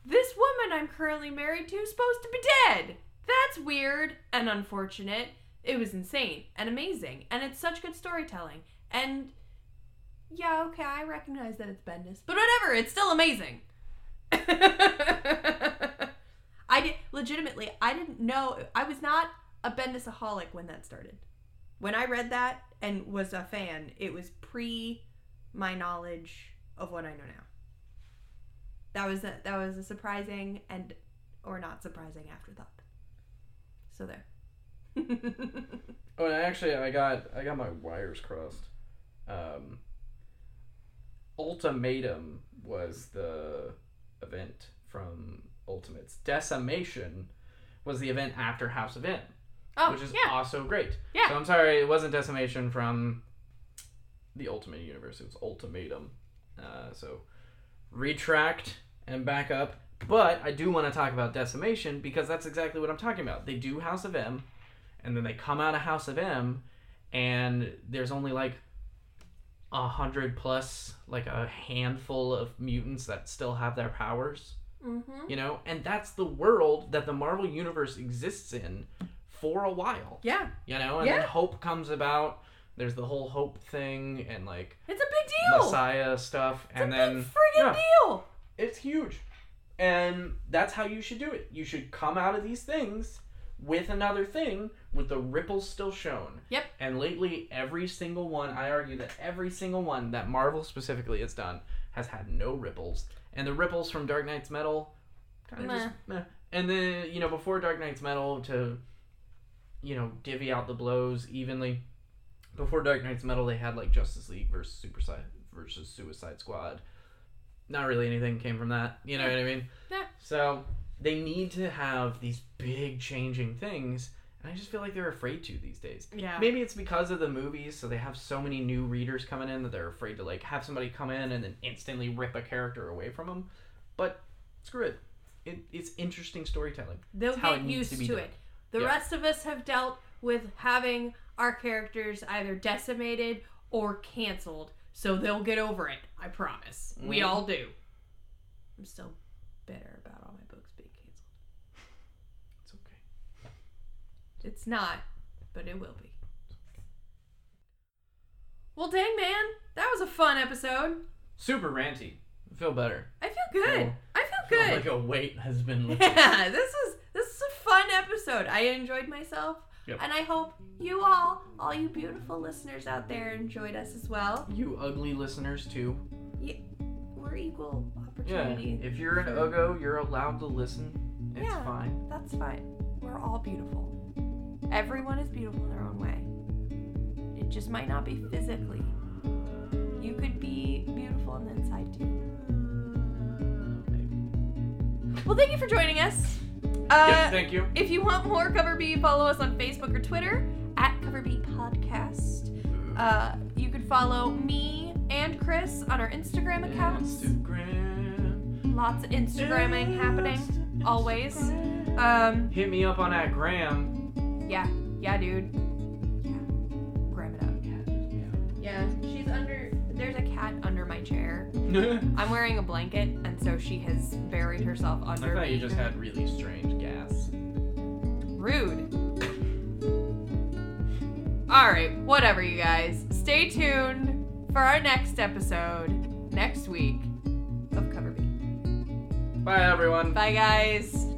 this woman I'm currently married to is supposed to be dead. That's weird and unfortunate. It was insane and amazing. And it's such good storytelling. And yeah, okay, I recognize that it's Bendis. But whatever, it's still amazing. <laughs> I did legitimately, I didn't know I was not a Bendisaholic when that started. When I read that and was a fan, it was pre my knowledge of what I know now. That was a, that was a surprising and or not surprising afterthought. So there. <laughs> Oh, and actually, I got I got my wires crossed. Um, Ultimatum was the event from Ultimates. Decimation was the event after House of M, oh, which is yeah. also great. Yeah. So I'm sorry, it wasn't Decimation from the Ultimate Universe. It was Ultimatum. Uh, so retract and back up. But I do want to talk about Decimation because that's exactly what I'm talking about. They do House of M, and then they come out of House of M, and there's only like a hundred plus, like a handful of mutants that still have their powers. Mm-hmm. You know, and that's the world that the Marvel Universe exists in for a while. Yeah, You know, and Yeah. then Hope comes about. There's the whole Hope thing and like it's a big deal. Messiah stuff, It's and a then big friggin' yeah, deal. it's huge. And that's how you should do it. You should come out of these things with another thing with the ripples still shown. Yep. And lately, every single one, I argue that every single one that Marvel specifically has done has had no ripples. And the ripples from Dark Nights Metal, kind of Meh. just meh. And then, you know, before Dark Nights Metal to, you know, divvy out the blows evenly, before Dark Nights Metal, they had like Justice League versus Super Sci- versus Suicide Squad. Not really anything came from that. You know what I mean? Yeah. So they need to have these big changing things, and I just feel like they're afraid to these days. Yeah. Maybe it's because of the movies, so they have so many new readers coming in that they're afraid to like have somebody come in and then instantly rip a character away from them. But screw it. it it's interesting storytelling. They'll It's get used to to, it. The Yeah. rest of us have dealt with having our characters either decimated or canceled, so they'll get over it. I promise. We Mhm. all do. I'm still bitter about all my books being canceled. It's okay. It's not, but it will be. Well, dang man, that was a fun episode. Super ranty. I feel better. I feel good. Cool. I feel feel good. like a weight has been <laughs> lifted. Yeah, this is this is a fun episode. I enjoyed myself. Yep. And I hope you all, all you beautiful listeners out there, enjoyed us as well. you ugly listeners too. Yeah, We're equal opportunity. Yeah. If you're an Ugo, you're allowed to listen. It's Yeah. fine. That's fine. We're all beautiful. Everyone is beautiful in their own way. It just might not be physically. You could be beautiful on the inside too. Well, thank you for joining us. Uh, yeah, thank you. If you want more Cover B, follow us on Facebook or Twitter at Cover B Podcast. Uh, you could follow me and Chris on our Instagram accounts. Instagram. Lots of Instagramming happening, always. Um, Hit me up on that gram. Yeah, yeah, dude. Yeah, grab it up. Yeah, she's under. There's a cat under my chair. <laughs> I'm wearing a blanket, and so she has buried herself under I thought me. you just had really strange gas. Rude. Alright, whatever, you guys. Stay tuned for our next episode next week of Cover B. Bye, everyone. Bye, guys.